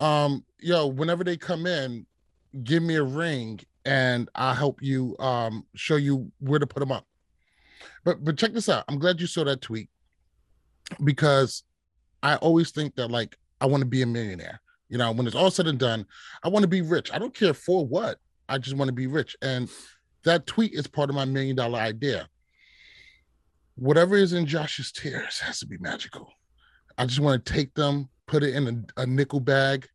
um, yo, whenever they come in, give me a ring and I'll help you um show you where to put them up. But but check this out. I'm glad you saw that tweet because I always think that like I want to be a millionaire. You know, when it's all said and done, I want to be rich. I don't care for what. I just want to be rich. And that tweet is part of my million dollar idea. Whatever is in Josh's tears has to be magical. I just want to take them, put it in a, a nickel bag,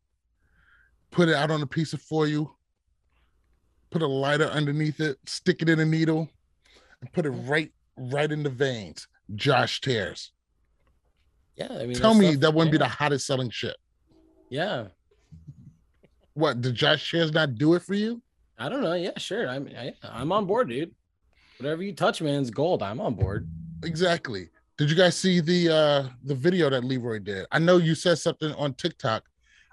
put it out on a piece of foil, put a lighter underneath it, stick it in a needle, and put it right right in the veins. Josh tears. Yeah, I mean, Tell me that wouldn't be the hottest selling shit. Yeah, What did Josh Tears not do it for you? I don't know. Yeah, sure. I'm I, I'm on board, dude. Whatever you touch, man's gold. I'm on board. Exactly. Did you guys see the uh the video that Leroy did? I know you said something on TikTok.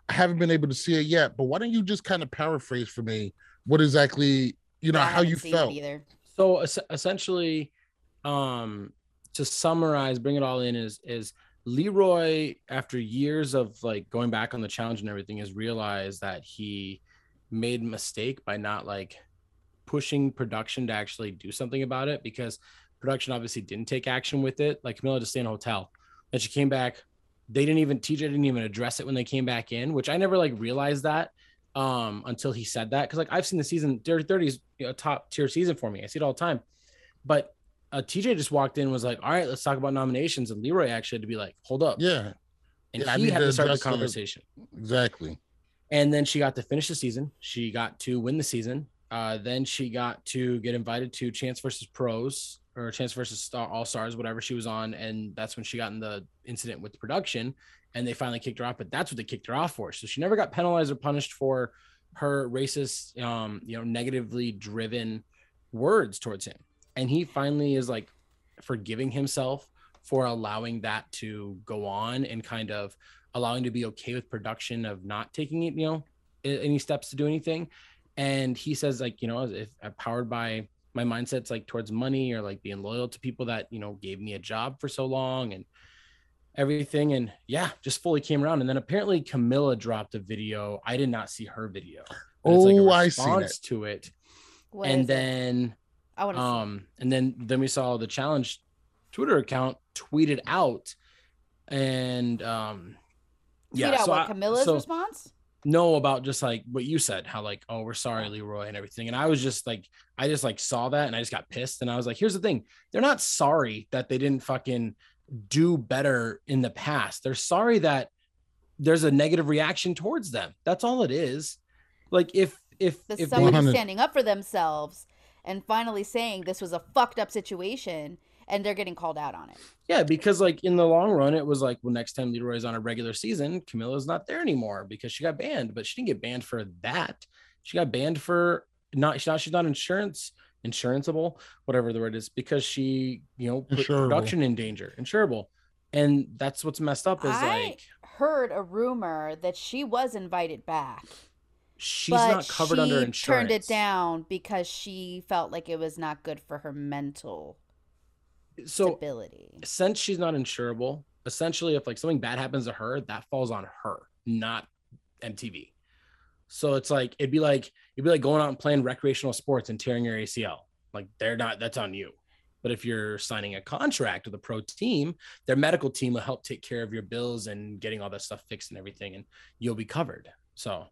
I haven't been able to see it yet, but why don't you just kind of paraphrase for me what exactly you know I how you seen felt? either. So es- essentially, um, to summarize, bring it all in is is Leroy, after years of like going back on the challenge and everything, has realized that he made a mistake by not like pushing production to actually do something about it because production obviously didn't take action with it. Like Camilla just stayed in a hotel. And she came back. They didn't even TJ didn't even address it when they came back in, which I never like realized that um until he said that. Cause like I've seen the season Dirty 30 is a top tier season for me. I see it all the time. But uh, TJ just walked in and was like, all right, let's talk about nominations. And Leroy actually had to be like, hold up. Yeah, And Yeah, he had to to start the address the- conversation. exactly. And then she got to finish the season. She got to win the season. Uh, then she got to get invited to Champs versus Pros or Champs versus Star, All Stars, whatever she was on. And that's when she got in the incident with production. And they finally kicked her off. But that's what they kicked her off for. So she never got penalized or punished for her racist, um, you know, negatively driven words towards him. And he finally is like forgiving himself for allowing that to go on and kind of allowing to be okay with production of not taking it, you know, any steps to do anything. And he says, like, you know, if I'm powered by my mindset's like towards money or like being loyal to people that, you know, gave me a job for so long and everything. And yeah, just fully came around. And then apparently Camilla dropped a video. I did not see her video. but it's like a Oh, I seen it. to it. What and is it? then I want to see. um and then then we saw the challenge twitter account tweeted out and um Tweet yeah out so what I- Camilla's so response? Know about just like what you said how like oh we're sorry leroy and everything and i was just like i just like saw that and i just got pissed and i was like here's the thing they're not sorry that they didn't fucking do better in the past they're sorry that there's a negative reaction towards them that's all it is. Like if if The if somebody 100 standing up for themselves and finally saying this was a fucked up situation and they're getting called out on it. Yeah, because like in the long run, it was like, well, next time Leroy's on a regular season, Camilla's not there anymore because she got banned. But she didn't get banned for that. She got banned for not she's not she's not insurance insuranceable, whatever the word is, because she you know put Insurable. production in danger, insurable, and that's what's messed up is I like heard a rumor that she was invited back. she's but not covered under she insurance. turned it down because she felt like it was not good for her mental So stability. since she's not insurable, essentially, if like something bad happens to her, that falls on her, not MTV. So it's like it'd be like it'd be like going out and playing recreational sports and tearing your ACL. Like they're not that's on you. But if you're signing a contract with a pro team, their medical team will help take care of your bills and getting all that stuff fixed and everything, and you'll be covered. So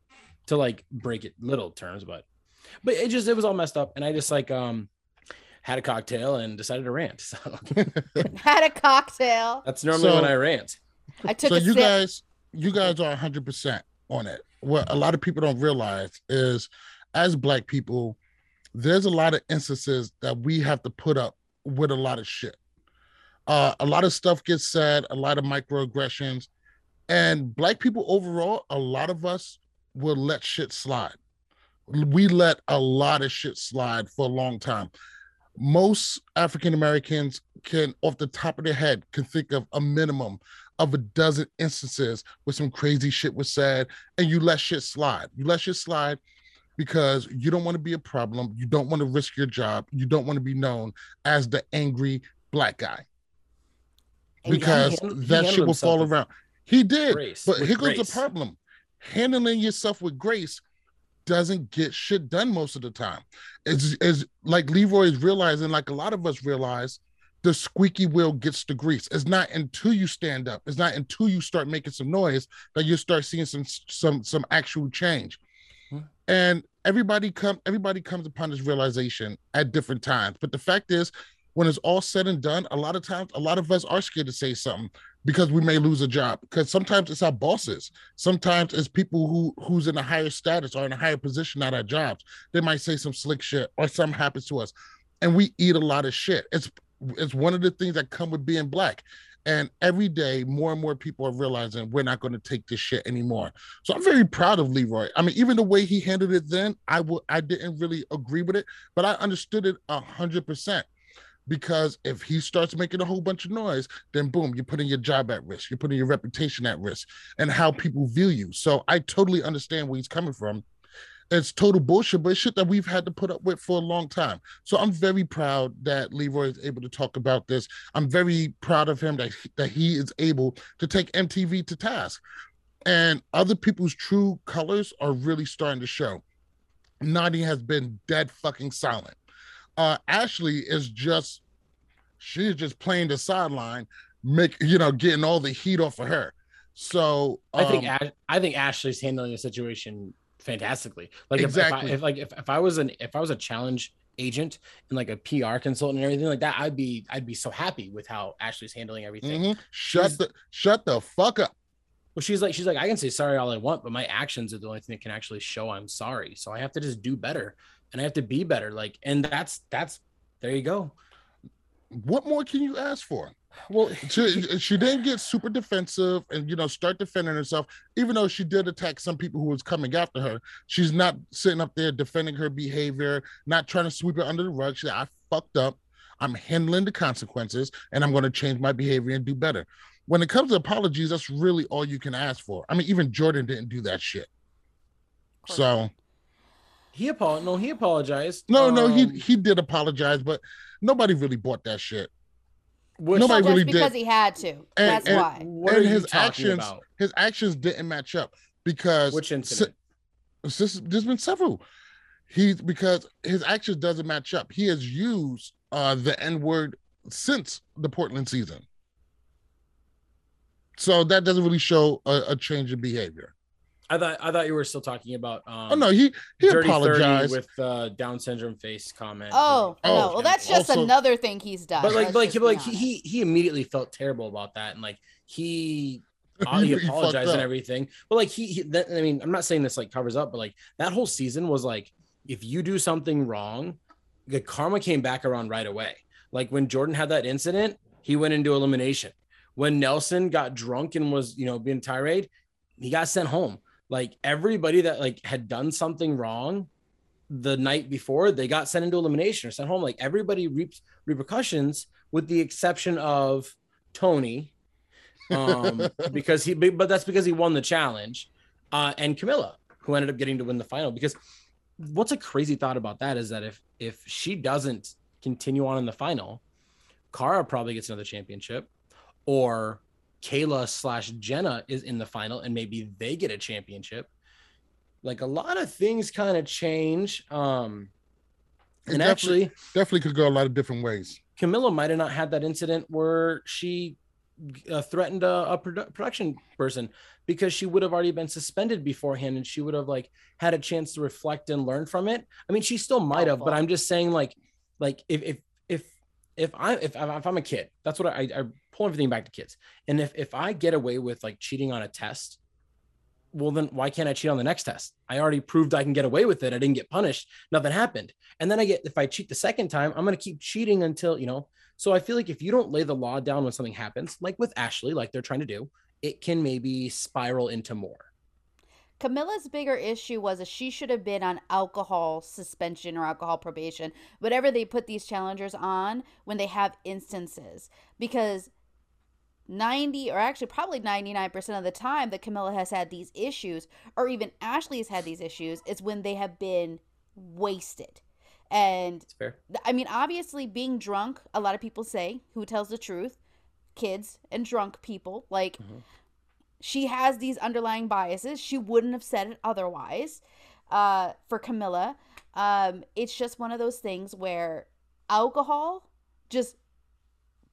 to like break it little terms, but but it just it was all messed up, and I just like um had a cocktail and decided to rant. So Had a cocktail. that's normally So- when I rant. I took so a you sip. guys you guys are 100% on it what a lot of people don't realize is as black people there's a lot of instances that we have to put up with a lot of shit uh, a lot of stuff gets said a lot of microaggressions and black people overall a lot of us will let shit slide we let a lot of shit slide for a long time most african americans can off the top of their head can think of a minimum of a dozen instances where some crazy shit was said and you let shit slide. You let shit slide because you don't want to be a problem. You don't want to risk your job. You don't want to be known as the angry black guy because handled- that shit will fall around. He did. grace- but here goes grace. the problem. handling yourself with grace doesn't get shit done most of the time. It's, it's like Leroy is realizing, like a lot of us realize, the squeaky wheel gets the grease. It's not until you stand up, it's not until you start making some noise that you start seeing some some some actual change. Hmm. And everybody come everybody comes upon this realization at different times. But the fact is, when it's all said and done, a lot of times, a lot of us are scared to say something because we may lose a job. Because sometimes it's our bosses, sometimes it's people who who's in a higher status or in a higher position at our jobs. They might say some slick shit or something happens to us, and we eat a lot of shit. It's it's one of the things that come with being black. And every day, more and more people are realizing we're not going to take this shit anymore. So I'm very proud of Leroy. I mean, even the way he handled it then, i would i didn't really agree with it, but I understood it a hundred percent. Because if he starts making a whole bunch of noise, then boom, you're putting your job at risk. You're putting your reputation at risk and how people view you. So I totally understand where he's coming from it's total bullshit, but it's shit that we've had to put up with for a long time. So I'm very proud that Leroy is able to talk about this. I'm very proud of him that that he is able to take MTV to task, and other people's true colors are really starting to show. Nany has been dead fucking silent. Uh, Ashley is just she's just playing the sideline, make you know, getting all the heat off of her. So um, I think um, I think Ashley's handling the situation fantastically. Like exactly. if, if I, if like if, if I was an if I was a challenge agent and like a PR consultant and everything like that, I'd be I'd be so happy with how Ashley's handling everything. Mm-hmm. Shut she's, the shut the fuck up. Well, she's like she's like I can say sorry all I want, but my actions are the only thing that can actually show I'm sorry. So I have to just do better and I have to be better. Like, and that's that's there you go. What more can you ask for? Well, she, she didn't get super defensive and you know start defending herself, even though she did attack some people who was coming after her. She's not sitting up there defending her behavior, not trying to sweep it under the rug. She said, "I fucked up. I'm handling the consequences, and I'm going to change my behavior and do better." When it comes to apologies, that's really all you can ask for. I mean, even Jordan didn't do that shit. So he apologized. No, he apologized. No, um, no, he um, he did apologize, but nobody really bought that shit. Which, Nobody really because did. he had to. And, That's and, why. What and his actions, about? his actions didn't match up because which incident? This, there's been several. He because his actions doesn't match up. He has used uh, the N word since the Portland season, so that doesn't really show a, a change in behavior. I thought I thought you were still talking about. Um, oh no, he he apologized with uh, Down syndrome face comment. Oh, oh no, well that's just also, another thing he's done. But like, like, like he he immediately felt terrible about that, and like he he apologized and everything. But like he, he that, I mean, I'm not saying this like covers up, but like that whole season was like, if you do something wrong, the karma came back around right away. Like when Jordan had that incident, he went into elimination. When Nelson got drunk and was you know being tirade, he got sent home like everybody that like had done something wrong the night before they got sent into elimination or sent home. Like everybody reaps repercussions with the exception of tony um because he but that's because he won the challenge uh and camilla who ended up getting to win the final. Because what's a crazy thought about that is that if if she doesn't continue on in the final cara probably gets another championship or Kayla slash Jenna is in the final and maybe they get a championship. Like a lot of things kind of change. Um, and definitely, actually, definitely could go a lot of different ways. Camilla might have not had that incident where she uh, threatened a, a produ- production person because she would have already been suspended beforehand and she would have like had a chance to reflect and learn from it. I mean, she still might have, but I'm just saying like, like if if if I if, if I'm a kid, that's what I, I pull everything back to kids. And if if I get away with like cheating on a test, well then why can't I cheat on the next test? I already proved I can get away with it. I didn't get punished. Nothing happened. And then I get if I cheat the second time, I'm to keep cheating until, you know. So I feel like if you don't lay the law down when something happens, like with Ashley, like they're trying to do, it can maybe spiral into more. Camilla's bigger issue was that she should have been on alcohol suspension or alcohol probation, whatever they put these challengers on when they have instances. Because 90 or actually probably 99% of the time that Camilla has had these issues or even Ashley has had these issues is when they have been wasted. And fair. I mean obviously being drunk, a lot of people say who tells the truth, kids and drunk people like mm-hmm. She has these underlying biases. She wouldn't have said it otherwise. Uh, for Camilla, um, it's just one of those things where alcohol just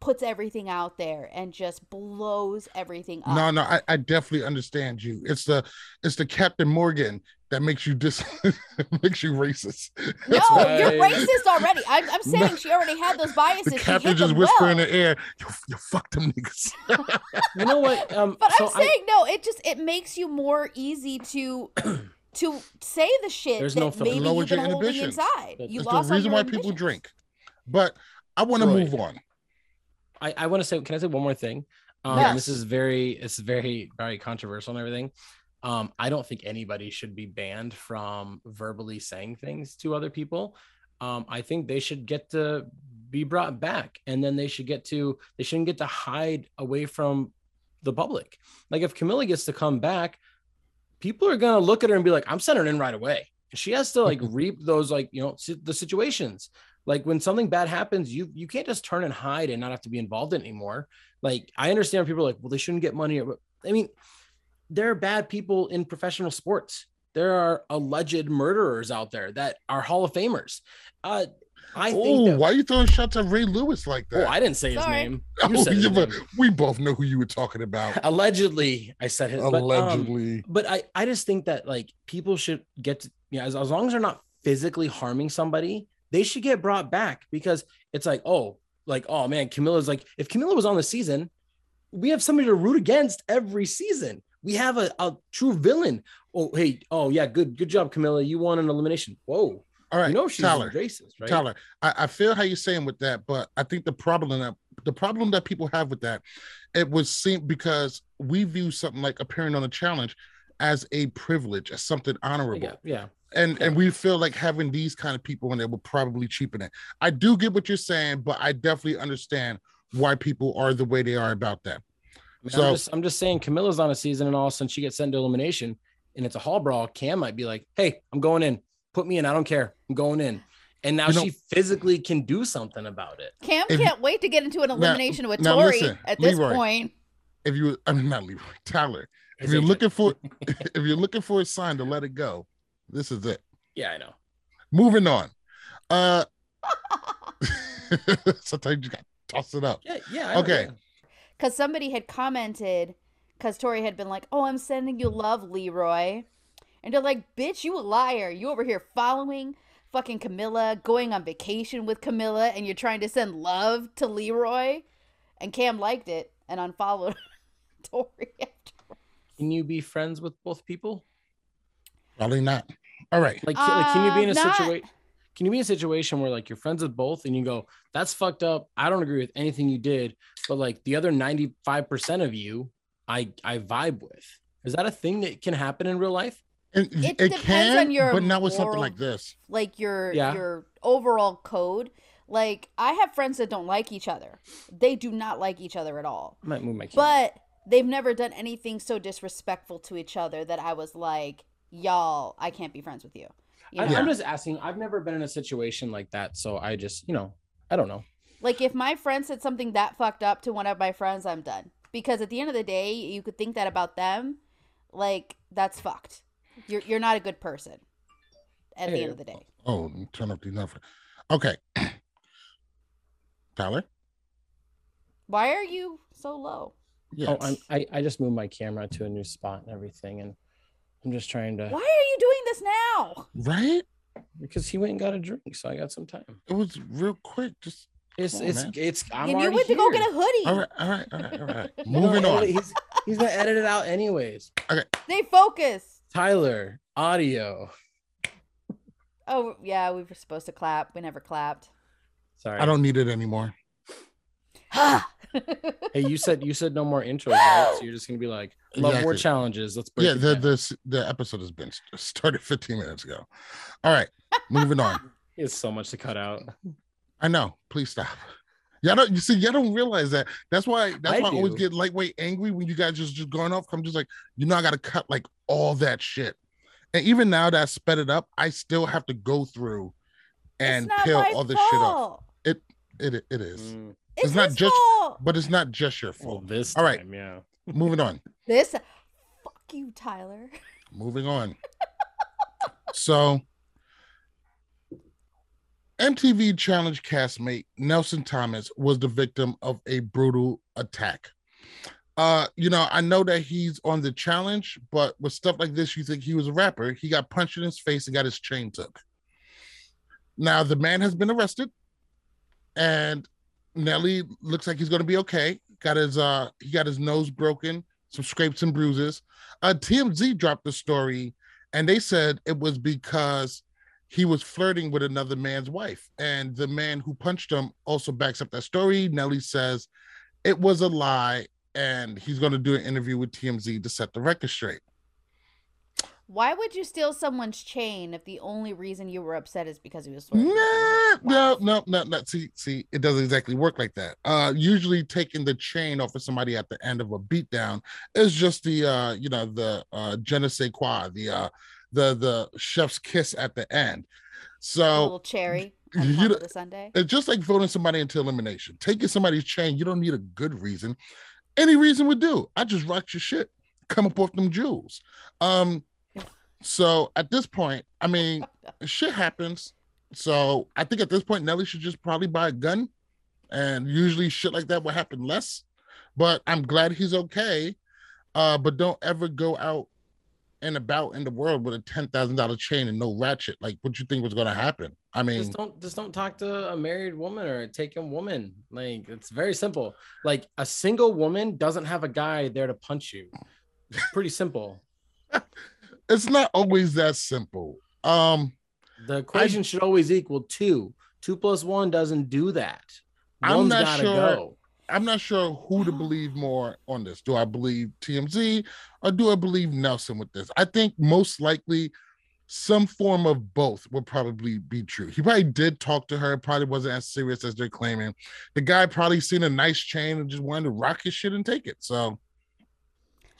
puts everything out there and just blows everything up. No, no, I, I definitely understand you. It's the it's the Captain Morgan that makes you dis makes you racist. No, That's you're racist already. I'm, I'm saying No. she already had those biases. the She captain just them whisper well. in the air, you, you fuck them niggas. You know what? Um, But so I'm saying no. It just it makes you more easy to to say the shit There's that no filter. maybe you've been your holding inhibitions. inside. That's You It's lost the reason why people drink. But I want to move on. I, I want to say, can I say one more thing? Um, Yes. This is very, it's very, very controversial and everything. Um, I don't think anybody should be banned from verbally saying things to other people. Um, I think they should get to be brought back, and then they should get to, they shouldn't get to hide away from the public. Like if Camilla gets to come back, people are gonna look at her and be like, "I'm sending her in right away." And she has to like reap those like you know the situations like when something bad happens you you can't just turn and hide and not have to be involved in anymore like i understand people are like well they shouldn't get money i mean there are bad people in professional sports there are alleged murderers out there that are hall of famers uh i think Oh, that, why are you throwing shots at Ray Lewis like that? oh that? i didn't say his Sorry. name you Oh, said his yeah, but we both know who you were talking about. allegedly i said his but, um, Allegedly. but I, I just think that like people should get to, you know, as, as long as they're not physically harming somebody, they should get brought back because it's like, oh, like, oh man, Camilla's like, if Camilla was on the season, we have somebody to root against every season. We have a, a true villain. Oh, hey, oh yeah, good, good job, Camilla. You won an elimination. Whoa. All right, you know she's Tyler. racist, right? Tyler, I, I feel how you're saying with that, but I think the problem that the problem that people have with that, it was seen because we view something like appearing on a challenge as a privilege, as something honorable. Yeah, yeah. and Yeah. and we feel like having these kind of people in there will probably cheapen it. I do get what you're saying, but I definitely understand why people are the way they are about that. I mean, So- I'm just I'm just saying Camilla's on a season and all of a sudden she gets sent to elimination and it's a hall brawl. Cam might be like, hey, I'm going in. Put me in. I don't care. I'm going in. And now You know- she physically can do something about it. Cam If can't wait to get into an elimination with now Tori listen, at this Leroy. point. If you, I mean, not Leroy, Tyler. If Is you're it- looking for, if you're looking for a sign to let it go, this is it. Yeah, I know. Moving on. Uh, sometimes you got to toss it up. Yeah, yeah. I know, Okay. yeah. Because somebody had commented because Tori had been like, "Oh, I'm sending you love, Leroy," and they're like, "Bitch, you a liar! You over here following fucking Camilla, going on vacation with Camilla, and you're trying to send love to Leroy." And Cam liked it and unfollowed Tori. After. Can you be friends with both people? Probably not. All right. Like, can- like, can you be in a Uh, not- situation? Can you be in a situation where like you're friends with both and you go, that's fucked up. I don't agree with anything you did, but like the other 95% of you, I I vibe with. Is that a thing that can happen in real life? And It it, depends can, on your but not with something like this. like your Yeah. your overall code. Like I have friends that don't like each other. They do not like each other at all. I might move my camera. But they've never done anything so disrespectful to each other that I was like, y'all, I can't be friends with you. You I, know? I'm just asking. I've never been in a situation like that, so I just, you know, I don't know. Like if my friend said something that fucked up to one of my friends, I'm done. Because at the end of the day, you could think that about them, like that's fucked. You're you're not a good person. At the end of the day. Oh, oh, turn up the enough. Okay. Tyler? Why are you so low? Yes. Oh, I'm, I I just moved my camera to a new spot and everything, and I'm just trying to Why are you doing this now? right? because he went and got a drink, so I got some time. It was real quick. Just It's on, it's man. it's. I'm and you already went to go get a hoodie. all right, all right, all right, all right. He's gonna Moving on. He's, he's gonna edit it out anyways. Okay. Stay focused. Tyler, audio. Oh yeah, we were supposed to clap. We never clapped. Sorry. I don't need it anymore. Ah! Ha! Hey, you said you said no more intros, right? So you're just gonna be like, love more challenges. Let's break Yeah, it the down. the the episode has been started 15 minutes ago. All right, moving on. It's so much to cut out. I know. Please stop. Y'all don't you see, y'all don't realize that. That's why that's I why I always get lightweight angry when you guys just just going off. I'm just like, you know, I gotta cut like all that shit. And even now that I sped it up, I still have to go through and peel all this shit off. fault. It it is. Mm, It's, It's not just- fault. But it's not just your well, fault. this All right. time, yeah. Moving on. This, fuck you, Tyler. Moving on. so, MTV Challenge castmate Nelson Thomas was the victim of a brutal attack. Uh, you know, I know that he's on the challenge, but with stuff like this, you think he was a rapper. He got punched in his face and got his chain took. Now the man has been arrested, and Nelly looks like he's going to be okay. Got his uh, he got his nose broken, some scrapes and bruises. Uh, TMZ dropped the story, and they said it was because he was flirting with another man's wife, and the man who punched him also backs up that story. Nelly says it was a lie, and he's going to do an interview with TMZ to set the record straight. Why would you steal someone's chain if the only reason you were upset is because he was with Nah, no, no, no, no. See, see, it doesn't exactly work like that. Uh, usually taking the chain off of somebody at the end of a beatdown is just the, uh, you know, the uh, je ne sais quoi, the, uh, the, the chef's kiss at the end. A So little cherry you know- the sundae. it's just like voting somebody into elimination. Taking somebody's chain, you don't need a good reason. Any reason would do. I just rocked your shit. Come up off them jewels. Um, so at this point, I mean, shit happens. So I think at this point, Nelly should just probably buy a gun. And usually shit like that will happen less. But I'm glad he's okay. Uh, but don't ever go out and about in the world with a ten thousand dollar chain and no ratchet. Like what you think was gonna happen? I mean, just don't just don't talk to a married woman or a taken woman. Like it's very simple. Like a single woman doesn't have a guy there to punch you. It's pretty simple. it's not always that simple. Um, The equation should always equal two. Two plus one doesn't do that. I'm not sure. go. I'm not sure who to believe more on this. Do I believe TMZ or do I believe Nelson with this? I think most likely some form of both would probably be true. He probably did talk to her, probably wasn't as serious as they're claiming. The guy probably seen a nice chain and just wanted to rock his shit and take it. So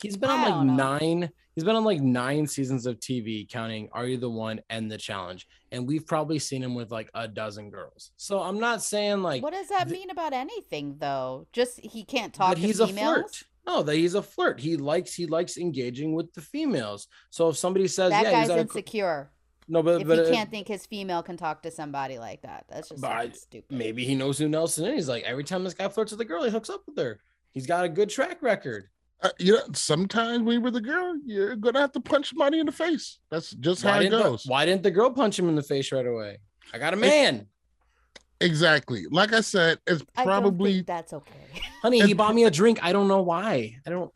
He's been I on like nine. He's been on like nine seasons of TV, counting Are You the One and The Challenge, and we've probably seen him with like a dozen girls. So I'm not saying like what does that th- mean about anything, though? Just he can't talk But to he's a flirt. No, that he's a flirt. He likes he likes engaging with the females. So if somebody says, That "Yeah, guy's he's a, insecure. no," but, if but he uh, can't think his female can talk to somebody like that, that's just I- stupid. maybe he knows who Nelson is. He's like every time this guy flirts with a girl, he hooks up with her. He's got a good track record. Uh, you know, sometimes when you're with a girl, you're gonna have to punch somebody in the face. That's just how it didn't, the, goes. why didn't the girl punch him in the face right away? I got a man, Exactly. Like I said, it's I don't probably think that's okay. honey. He bought me a drink. I don't know why. I don't.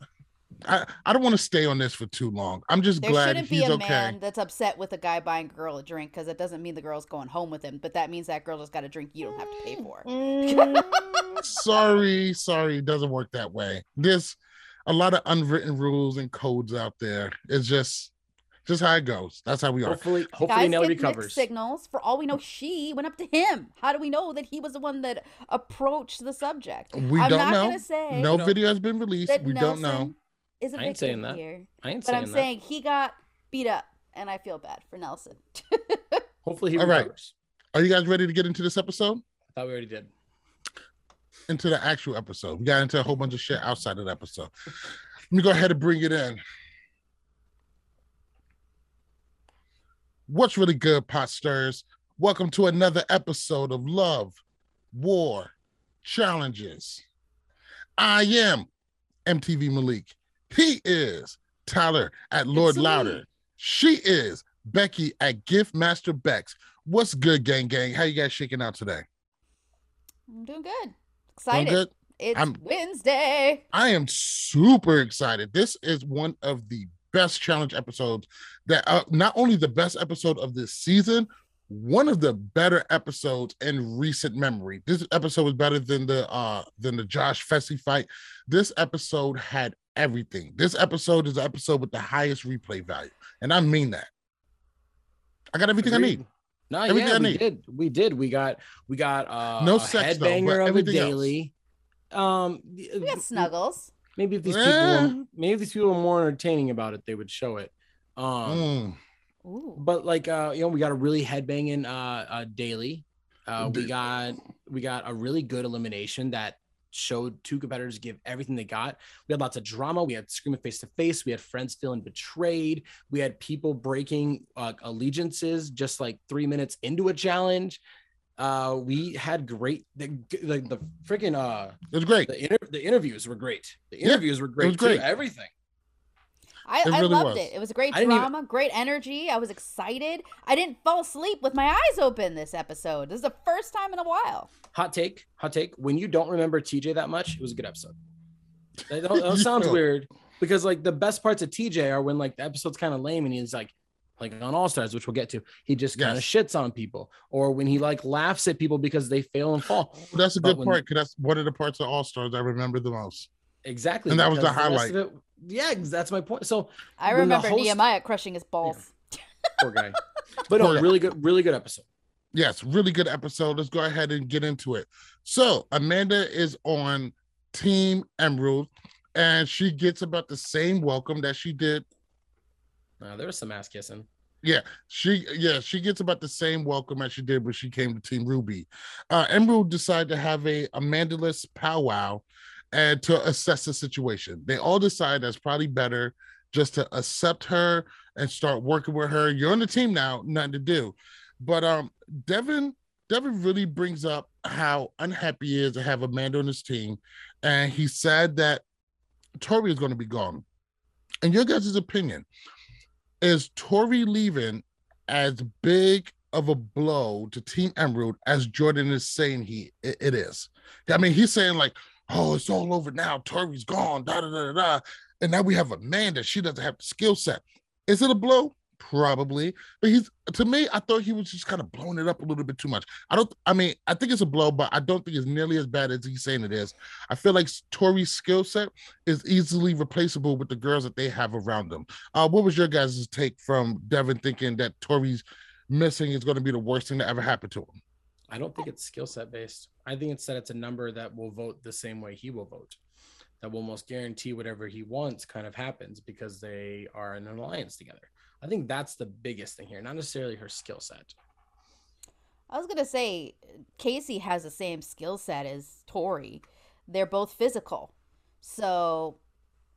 I, I don't want to stay on this for too long. I'm just There glad shouldn't be a okay. man that's upset with a guy buying a girl a drink because it doesn't mean the girl's going home with him, but that means that girl just got a drink you don't have to pay for. Mm, sorry, sorry, it doesn't work that way. There's a lot of unwritten rules and codes out there. It's just just how it goes. That's how we are. Hopefully, hopefully Guys Nelly recovers. signals. For all we know, she went up to him. How do we know that he was the one that approached the subject? We I'm don't not know. gonna say No No. video has been released. that We don't know. Nelson is a I ain't saying that. here, I ain't but saying I'm that. saying he got beat up, and I feel bad for Nelson. Hopefully he All right. recovers. Are you guys ready to get into this episode? I thought we already did. Into the actual episode. We got into a whole bunch of shit outside of the episode. Let me go ahead and bring it in. What's really good, pot stirs? Welcome to another episode of Love, War, Challenges. I am MTV Malik. He is Tyler at Lord. Louder. She is Becky at Gift Master Bex. What's good, gang gang? How you guys shaking out today? I'm doing good, excited. It's I'm- Wednesday. I am super excited. This is one of the best challenge episodes that uh, not only the best episode of this season, one of the better episodes in recent memory. This episode was better than the uh than the Josh Fessy fight. This episode had everything. This episode is the episode with the highest replay value, and I mean that. I got everything I need. No, Everything yeah, I we need. did. We did. We got we got uh No a sex, headbanger but of a everything else. daily. Um We got snuggles. maybe if these Eh. people were, maybe if these people were more entertaining about it, they would show it. Um Mm. But like uh you know, we got a really headbanging uh uh daily. Uh We we got we got a really good elimination that showed two competitors give everything they got. We had lots of drama. We had screaming face to face. We had friends feeling betrayed. We had people breaking uh, allegiances just like three minutes into a challenge. Uh, we had great the the, the freaking uh It was great. the inter- the interviews were great. The Yeah, interviews were great. was great. Too. Everything. I, It I really loved was. it. It was a great I didn't even- drama, great energy. I was excited. I didn't fall asleep with my eyes open this episode. This is the first time in a while. Hot take. Hot take. When you don't remember TJ that much, it was a good episode. That, that- that sounds weird because like the best parts of TJ are when like the episode's kind of lame and he's like like on All Stars, which we'll get to, he just kind of Yes. shits on people, or when he like laughs at people because they fail and fall. That's a But good when- part because that's one of the parts of All Stars I remember the most. Exactly. And that was the because rest highlight. of it- yeah, that's my point. So I remember host- Nehemiah crushing his balls. poor guy, but Poor no, guy. really good, really good episode. Yes, really good episode. Let's go ahead and get into it. So Amanda is on Team Emerald, and she gets about the same welcome that she did. Uh, there was some ass kissing. Yeah, she yeah, she gets about the same welcome as she did when she came to Team Ruby. Uh Emerald decided to have a Amandaless powwow and to assess the situation. They all decide that's probably better just to accept her and start working with her. You're on the team now, nothing to do. But um Devin Devin really brings up how unhappy he is to have Amanda on his team. And he said that Tori is going to be gone. In your guys' opinion, is Tori leaving as big of a blow to Team Emerald as Jordan is saying he it, it is? I mean, he's saying like, "Oh, it's all over now. Tori's gone." Da da da da. And now we have Amanda. She doesn't have the skill set. Is it a blow? Probably, but he's to me. I thought he was just kind of blowing it up a little bit too much. I don't. I mean, I think it's a blow, but I don't think it's nearly as bad as he's saying it is. I feel like Tori's skill set is easily replaceable with the girls that they have around them. Uh, what was your guys' take from Devin thinking that Tori's missing is going to be the worst thing that ever happened to him? I don't think it's skill set based. I think it's that it's a number that will vote the same way he will vote. That will most guarantee whatever he wants kind of happens because they are in an alliance together. I think that's the biggest thing here, not necessarily her skill set. I was gonna say Casey has the same skill set as Tori. They're both physical, so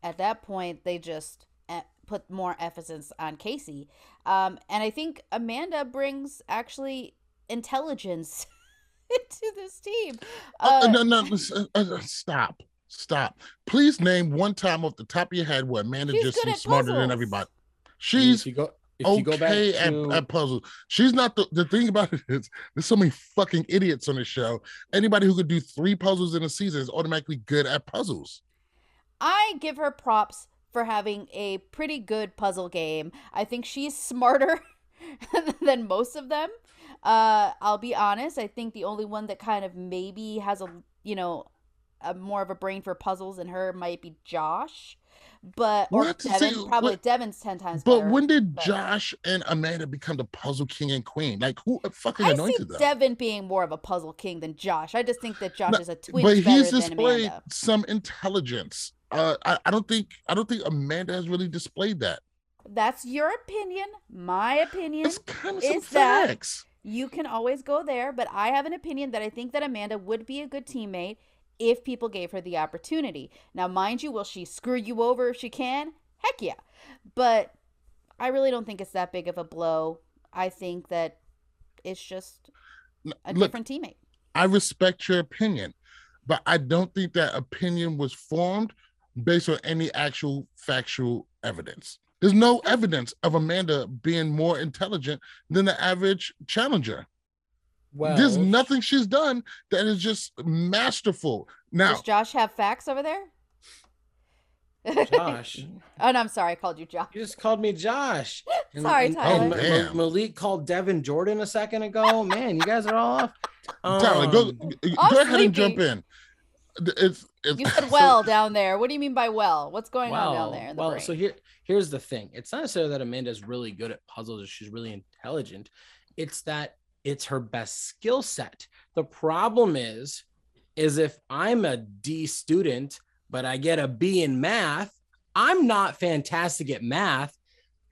at that point they just eh, put more emphasis on Casey. Um, and I think Amanda brings actually intelligence into this team. Uh, Uh, no, no, uh, uh, stop, stop. Please name one time off the top of your head where Amanda She's just good seems at smarter than puzzles. everybody. if She's you go, if you go back okay at, to, at puzzles. She's not the, the thing about it is there's so many fucking idiots on the show. Anybody who could do three puzzles in a season is automatically good at puzzles. I give her props for having a pretty good puzzle game. I think she's smarter than most of them. Uh, I'll be honest. I think the only one that kind of maybe has a you know a more of a brain for puzzles than her might be Josh, but or What? Devin. See, probably what- Devin's ten times better. But better. when did but- Josh and Amanda become the puzzle king and queen? Like who fucking I anointed them? Devin being more of a puzzle king than Josh. I just think that Josh No, is a twinge but he's displayed some intelligence. Uh, I, I don't think I don't think Amanda has really displayed that. That's your opinion. My opinion. It's kind of some is that- facts. You can always go there, but I have an opinion that I think that Amanda would be a good teammate if people gave her the opportunity. Now, mind you, will she screw you over if she can? Heck yeah. But I really don't think it's that big of a blow. I think that it's just a Look, different teammate. I respect your opinion, but I don't think that opinion was formed based on any actual factual evidence. There's no evidence of Amanda being more intelligent than the average challenger. well, There's nothing she's done that is just masterful. Now, Does Josh have facts over there? Josh. oh, no, I'm sorry. I called you Josh. You just called me Josh. Sorry, Tyler. Oh, Ma- damn. Malik called Devin Jordan a second ago. Man, you guys are all off. Tyler, go, Um, go I'm ahead and jump in. It's, it's You said well down there. What do you mean by well? What's going on down there in the well, brain? so here, here's the thing. It's not necessarily that Amanda's really good at puzzles or she's really intelligent. It's that it's her best skill set. The problem is, is if I'm a D student, but I get a B in math, I'm not fantastic at math.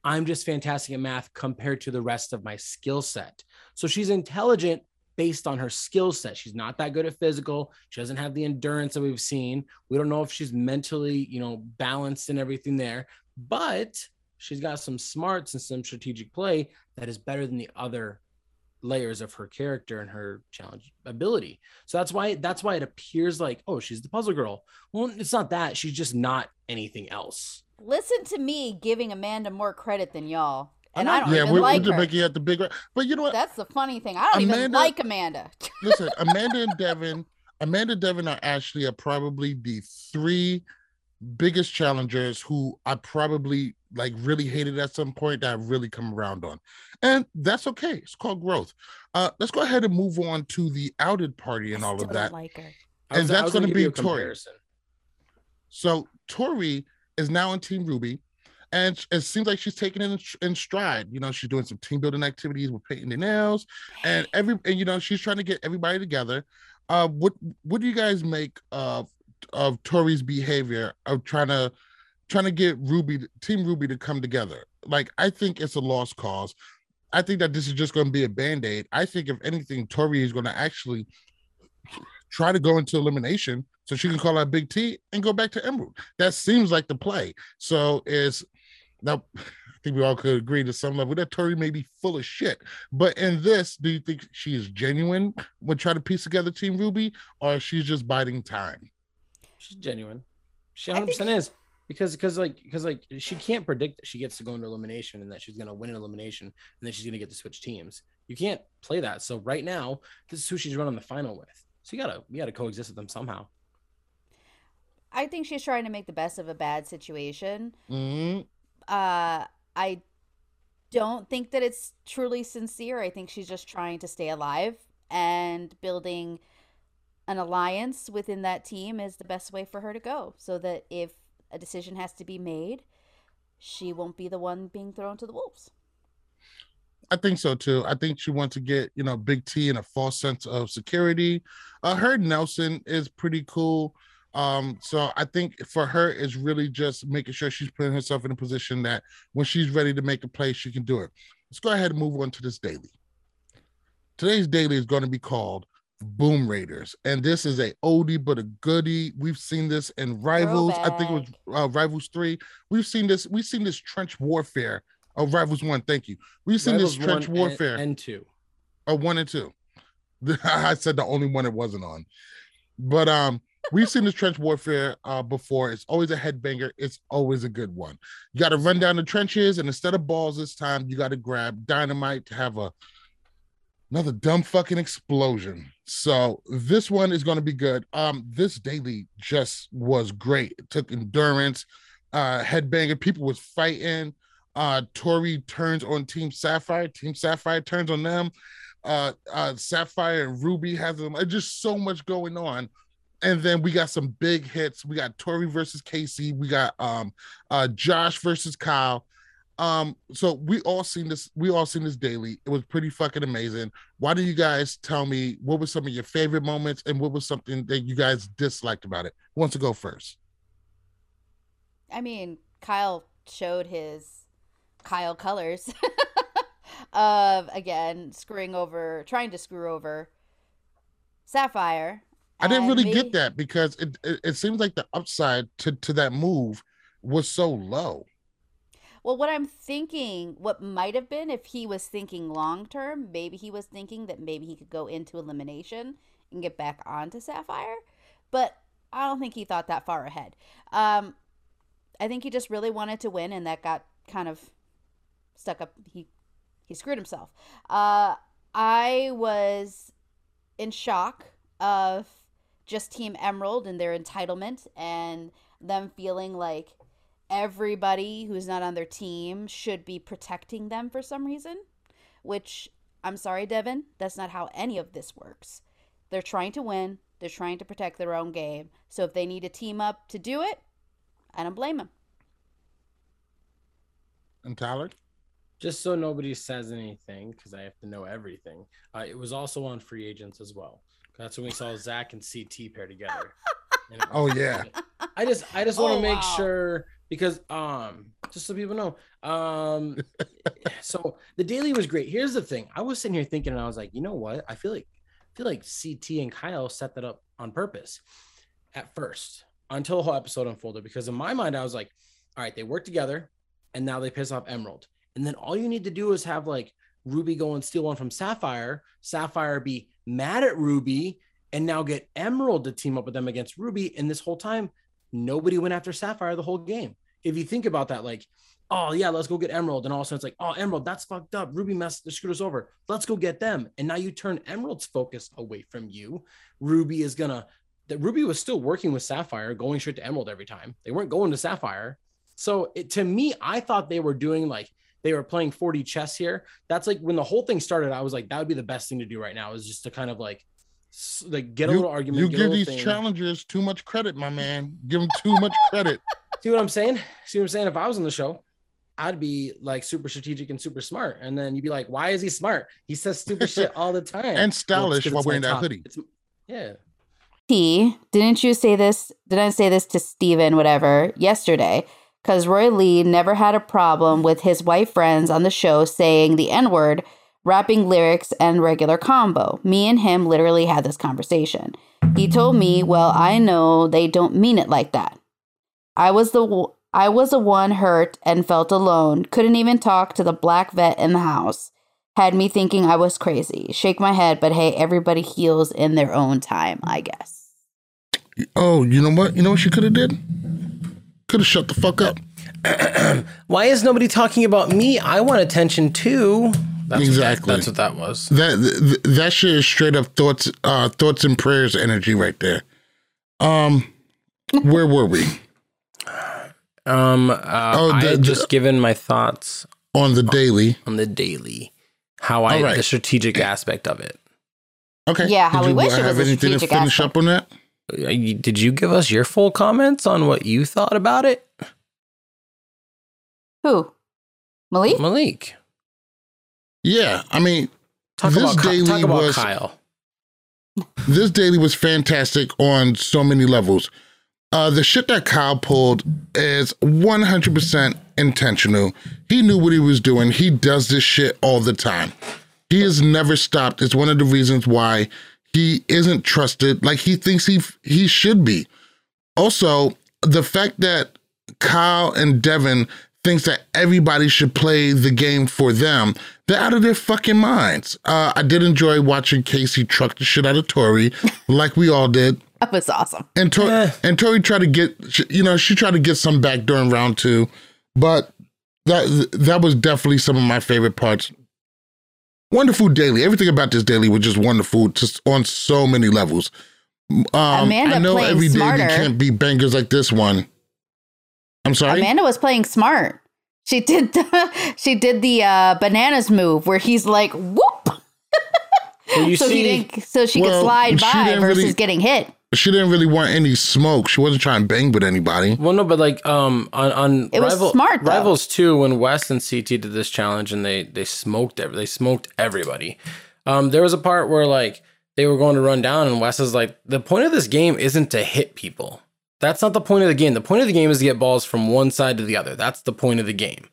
I'm just fantastic at math compared to the rest of my skill set. So she's intelligent based on her skill set. She's not that good at physical. She doesn't have the endurance that we've seen. We don't know if she's mentally, you know, balanced and everything there, but she's got some smarts and some strategic play that is better than the other layers of her character and her challenge ability. So that's why that's why it appears like, oh, she's the puzzle girl. Well, it's not that. She's just not anything else. Listen to me giving Amanda more credit than y'all. And I don't yeah, even we're, like we're her. making it the big. But you know what? That's the funny thing. I don't even Amanda- like Amanda. Listen, Amanda and Devin, Amanda and Devin are actually are probably the three biggest challengers who I probably like really hated at some point that I've really come around on. And that's okay. It's called growth. Uh let's go ahead and move on to the outed party and I all still of that. like her. And was- I that's was gonna be you a Tori. So Tori is now in Team Ruby, and it seems like she's taking it in, in stride. You know, she's doing some team building activities with painting the nails, and every and you know she's trying to get everybody together. Uh, what what do you guys make of of Tori's behavior of trying to trying to get Ruby Team Ruby to come together? Like, I think it's a lost cause. I think that this is just going to be a band aid. I think if anything, Tori is going to actually try to go into elimination so she can call out Big T and go back to Emerald. That seems like the play. So is now I think we all could agree to some level that Tori may be full of shit. But in this, do you think she is genuine when trying to piece together Team Ruby, or she's just biding time? She's genuine. She I 100 think is because because like because like she can't predict that she gets to go into elimination and that she's gonna win an elimination and then she's gonna get to switch teams. You can't play that. So right now, this is who she's running the final with. So you gotta you gotta coexist with them somehow. I think she's trying to make the best of a bad situation. Mhm. Uh, I don't think that it's truly sincere. I think she's just trying to stay alive and building an alliance within that team is the best way for her to go so that if a decision has to be made, she won't be the one being thrown to the wolves. I think so too. I think she wants to get, you know, Big T in a false sense of security. Uh her Nelson is pretty cool. Um, so I think for her is really just making sure she's putting herself in a position that when she's ready to make a play, she can do it. Let's go ahead and move on to this daily. Today's daily is going to be called Boom Raiders, and this is a oldie but a goodie. We've seen this in Rivals. I think it was uh, Rivals Three. We've seen this. We've seen this trench warfare. Oh, Rivals One. Thank you. We've seen Rivals this trench one warfare. and, and two. Oh, one and two. I said the only one it wasn't on. But um, we've seen this trench warfare uh before. It's always a headbanger. It's always a good one. You got to run down the trenches, and instead of balls this time, you got to grab dynamite to have a another dumb fucking explosion. So this one is going to be good. Um, this daily just was great. It took endurance, uh, headbanger. People was fighting. Uh, Tori turns on Team Sapphire. Team Sapphire turns on them. Uh, uh, Sapphire and Ruby has them. Just so much going on. And then we got some big hits. We got Tori versus Casey. We got um uh Josh versus Kyle. Um, so we all seen this, we all seen this daily. It was pretty fucking amazing. Why don't you guys tell me what was some of your favorite moments and what was something that you guys disliked about it? Who wants to go first? I mean, Kyle showed his Kyle colors of again screwing over, trying to screw over Sapphire. I didn't really me- get that because it, it it seems like the upside to to that move was so low. Well, what I'm thinking, what might have been if he was thinking long term, maybe he was thinking that maybe he could go into elimination and get back onto Sapphire. But I don't think he thought that far ahead. Um, I think he just really wanted to win, and that got kind of stuck up. He he screwed himself. Uh, I was in shock of just Team Emerald and their entitlement and them feeling like everybody who's not on their team should be protecting them for some reason, which I'm sorry, Devin, that's not how any of this works. They're trying to win, they're trying to protect their own game. So if they need to team up to do it, I don't blame them. And Tyler? Just so nobody says anything, because I have to know everything. Uh, it was also on free agents as well. That's when we saw Zach and CT pair together. And Oh, yeah. I just I just want to Oh, make wow. sure because um just so people know um so the daily was great. Here's the thing. I was sitting here thinking and I was like, you know what? I feel like I feel like CT and Kyle set that up on purpose at first until the whole episode unfolded. Because in my mind, I was like, all right, they work together and now they piss off Emerald. And then all you need to do is have like Ruby go and steal one from Sapphire, Sapphire be mad at Ruby, and now get Emerald to team up with them against Ruby. And this whole time, nobody went after Sapphire the whole game. If you think about that, like, oh yeah, let's go get Emerald, and all of a sudden it's like, oh Emerald, that's fucked up. Ruby messed the us over. Let's go get them. And now you turn Emerald's focus away from you. Ruby is gonna. That Ruby was still working with Sapphire, going straight to Emerald every time. They weren't going to Sapphire. So it, to me, I thought they were doing like they were playing 4D chess here. That's like when the whole thing started. I was like, that would be the best thing to do right now is just to kind of like like get a you, little argument. You give these thing. challengers too much credit, my man. Give them too much credit. See what I'm saying? See what I'm saying? If I was on the show, I'd be like super strategic and super smart. And then you'd be like, why is he smart? He says stupid shit all the time. And Well, it's stylish 'cause while wearing that top- hoodie. it's- yeah. T, didn't you say this? Didn't I say this to Steven, whatever, yesterday? Because Roy Lee never had a problem with his white friends on the show saying the N word, rapping lyrics, and regular combo. Me and him literally had this conversation. He told me, "Well, I know they don't mean it like that." I was the I was the one hurt and felt alone. Couldn't even talk to the black vet in the house. Had me thinking I was crazy. Shake my head, but hey, everybody heals in their own time, I guess. Oh, you know what? You know what she could have did? Could have shut the fuck up. Why is nobody talking about me? I want attention too. That's Exactly. What that, that's what that was. That th- that shit is straight up thoughts, uh, thoughts and prayers energy right there. Um, where were we Um, uh, Oh, I the- had the- just given my thoughts on the daily? on the daily, how I All right. the strategic aspect of it. Okay. Yeah, how Did we you wish it have was a anything to finish aspect. up on that? Uh, Did you give us your full comments on what you thought about it, Who? Malik? Malik? Yeah, I mean, Talk This about daily talk about was- Kyle. this daily was fantastic on so many levels. Uh, the shit that Kyle pulled is 100% intentional. He knew what he was doing. He does this shit all the time. He has never stopped. It's one of the reasons why he isn't trusted like he thinks he he should be. Also, the fact that Kyle and Devin thinks that everybody should play the game for them, they're out of their fucking minds. Uh, I did enjoy watching Casey truck the shit out of Tori, like we all did. That was awesome. And Tori, Eh. and Tori tried to get, you know, she tried to get some back during round two, but that that was definitely some of my favorite parts. Wonderful daily. Everything about this daily was just wonderful, just on so many levels. Um, Amanda I know playing every day smarter. they can't be bangers like this one. I'm sorry. Amanda was playing smart. She did the, she did the uh, bananas move where he's like whoop. Well, you so he didn't so she Well, could slide by versus really- getting hit. She didn't really want any smoke. She wasn't trying to bang with anybody. well, no, but like um on on It was smart, though. rivals too when Wes and CT did this challenge and they they smoked every, they smoked everybody. Um, there was a part where like they were going to run down and Wes is like the point of this game isn't to hit people. That's not the point of the game. The point of the game is to get balls from one side to the other. That's the point of the game.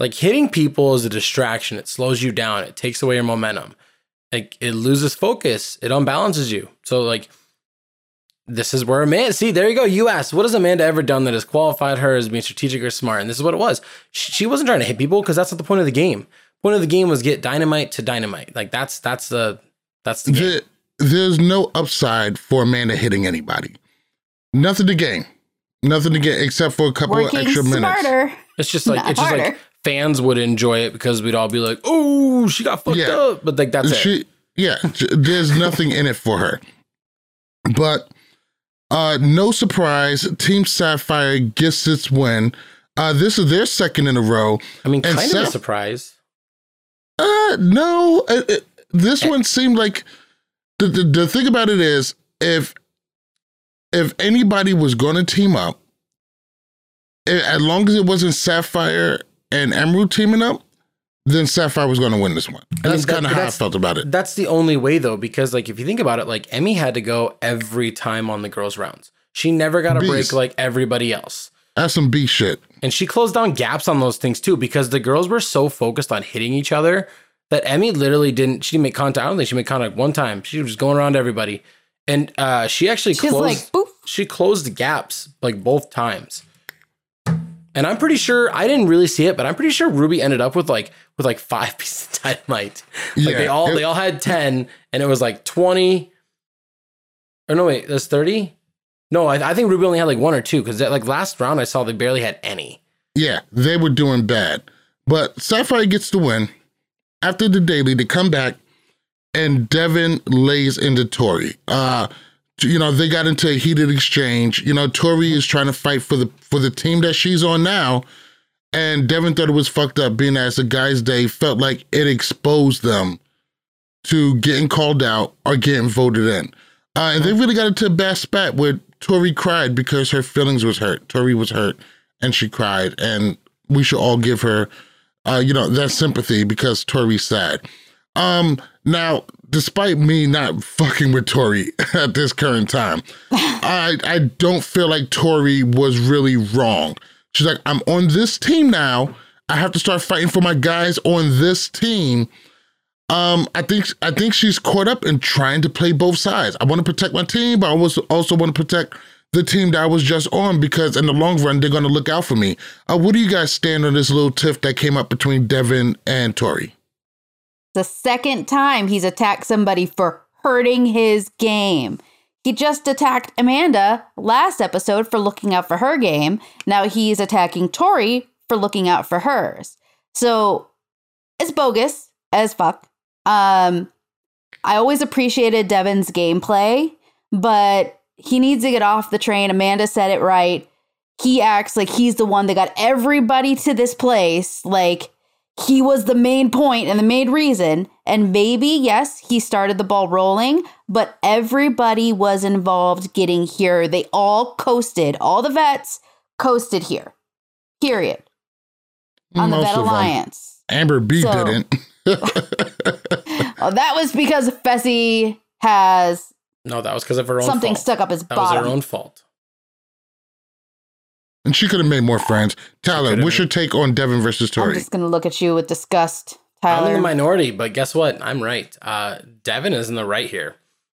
Like hitting people is a distraction. It slows you down. It takes away your momentum. Like it loses focus. It unbalances you. So like this is where Amanda. See, there you go. You asked, what has Amanda ever done that has qualified her as being strategic or smart? And this is what it was. She she wasn't trying to hit people because that's not the point of the game. Point of the game was get dynamite to dynamite. Like that's that's the that's the game. The, there's no upside for Amanda hitting anybody. Nothing to gain. Nothing to get except for a couple Working of extra minutes. smarter. It's just like Not it's just harder. like fans would enjoy it because we'd all be like, "Oh, she got fucked Yeah. up," but like that's it. she yeah there's nothing in it for her but uh no surprise team sapphire gets its win. Uh this is their second in a row. I mean, and kind of a surprise. uh no uh, uh, this one seemed like the, the the thing about it is if if anybody was going to team up a- as long as it wasn't sapphire and emerald teaming up then sapphire was going to win this one I mean, that's that- kind of how i felt about it That's the only way though, because like if you think about it, like Emmy had to go every time on the girls' rounds. She never got a break like everybody else. that's some b shit And she closed down gaps on those things too, because the girls were so focused on hitting each other that Emmy literally didn't. She didn't make contact. I don't think she made contact one time. She was just going around everybody, and uh, she actually She's closed. like, she closed the gaps like both times. And I'm pretty sure I didn't really see it, but I'm pretty sure Ruby ended up with like with like five pieces of dynamite. Like they all it- they all had ten, and it was like twenty. Or no, wait, that's thirty. No, I, I think Ruby only had like one or two because like last round I saw they barely had any. Yeah, they were doing bad. But Sapphire gets the win. After the daily, they come back and Devin lays into Tori. Uh, you know, they got into a heated exchange. You know, Tori is trying to fight for the for the team that she's on now. And Devin thought it was fucked up being as a guy's day felt like it exposed them to getting called out or getting voted in. Uh, and they really got into a bad spat where Tori cried because her feelings was hurt. Tori was hurt and she cried. And we should all give her, uh, you know, that sympathy because Tori's sad. Um, now, despite me not fucking with Tori at this current time, I I don't feel like Tori was really wrong. She's like, I'm on this team now. I have to start fighting for my guys on this team. Um, I think I think she's caught up in trying to play both sides. I want to protect my team, but I also also want to protect the team that I was just on because in the long run they're going to look out for me. Uh, what do you guys stand on this little tiff that came up between Devin and Tori? The second time he's attacked somebody for hurting his game. He just attacked Amanda last episode for looking out for her game. Now he's attacking Tori for looking out for hers. So it's bogus as fuck. Um, I always appreciated Devin's gameplay, but he needs to get off the train. Amanda said it right. He acts like he's the one that got everybody to this place. Like he was the main point and the main reason. And maybe, yes, he started the ball rolling, but everybody was involved getting here. They all coasted. All the vets coasted here. Period. On the Most Vet of them. Alliance. Amber B So- didn't. Oh, that was because Fessy has No, that was because of her own something fault. stuck up his That was her own fault. And she could have made more friends. Tyler, what's your take on Devin versus Tori? I'm just gonna look at you with disgust, Tyler. I'm in the minority, but guess what? I'm right. Uh, Devin is in the right here.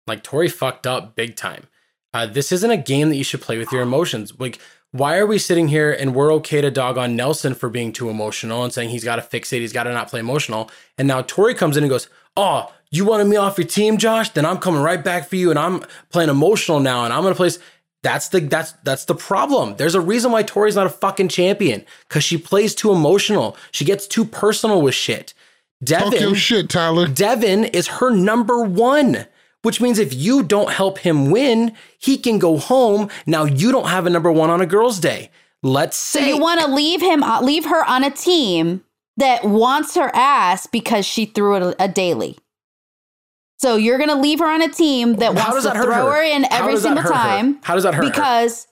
Like Tori fucked up big time. Uh, this isn't a game that you should play with your emotions. Like, why are we sitting here and we're okay to dog on Nelson for being too emotional and saying he's got to fix it, he's got to not play emotional? And now Tori comes in and goes, "Oh, you wanted me off your team, Josh? Then I'm coming right back for you, and I'm playing emotional now, and I'm gonna play." S-" That's the that's that's the problem. There's a reason why Tori's not a fucking champion because she plays too emotional. She gets too personal with shit. Talk Devin, your shit, Tyler. Devin is her number one, which means if you don't help him win, he can go home. Now you don't have a number one on a girl's day. Let's so say you want to leave him, uh, leave her on a team that wants her ass because she threw a, a daily. So you're gonna leave her on a team that How wants to throw her? her, in every single her? time How does that hurt her? because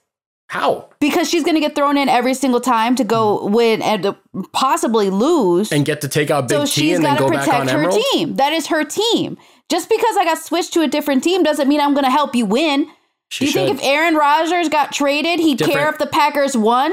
how because she's gonna get thrown in every single time to go win and possibly lose. and get to take out Big so T she's got to back on protect her Emerald. team. That is her team. Just because I got switched to a different team doesn't mean I'm going to help you win. She Do you think if Aaron Rodgers got traded, he'd care if the Packers won?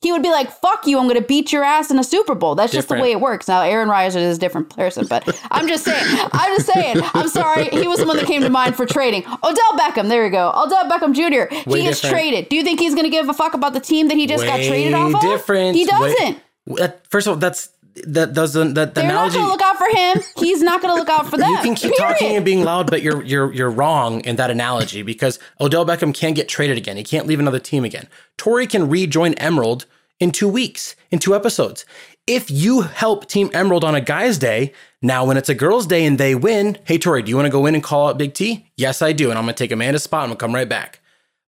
He would be like, "Fuck you! I'm going to beat your ass in a Super Bowl." That's just the way it works. Now, Aaron Rodgers is a different person, but I'm just saying. I'm just saying. I'm sorry. He was the one that came to mind for trading. Odell Beckham. There you go. Odell Beckham Jr. Way he different. traded. Do you think he's going to give a fuck about the team that he just got traded Way off of? different. He doesn't. That- First of all, that's that doesn't that the They're not analogy. going to look out for him. He's not going to look out for them. You can keep Period. talking and being loud, but you're you're you're wrong in that analogy because Odell Beckham can't get traded again. He can't leave another team again. Tori can rejoin Emerald in two weeks, in two episodes. If you help Team Emerald on a guy's day, now when it's a girl's day and they win, hey Tori, do you want to go in and call out Big T? Yes, I do, and I'm gonna take Amanda's spot. I'm gonna come right back.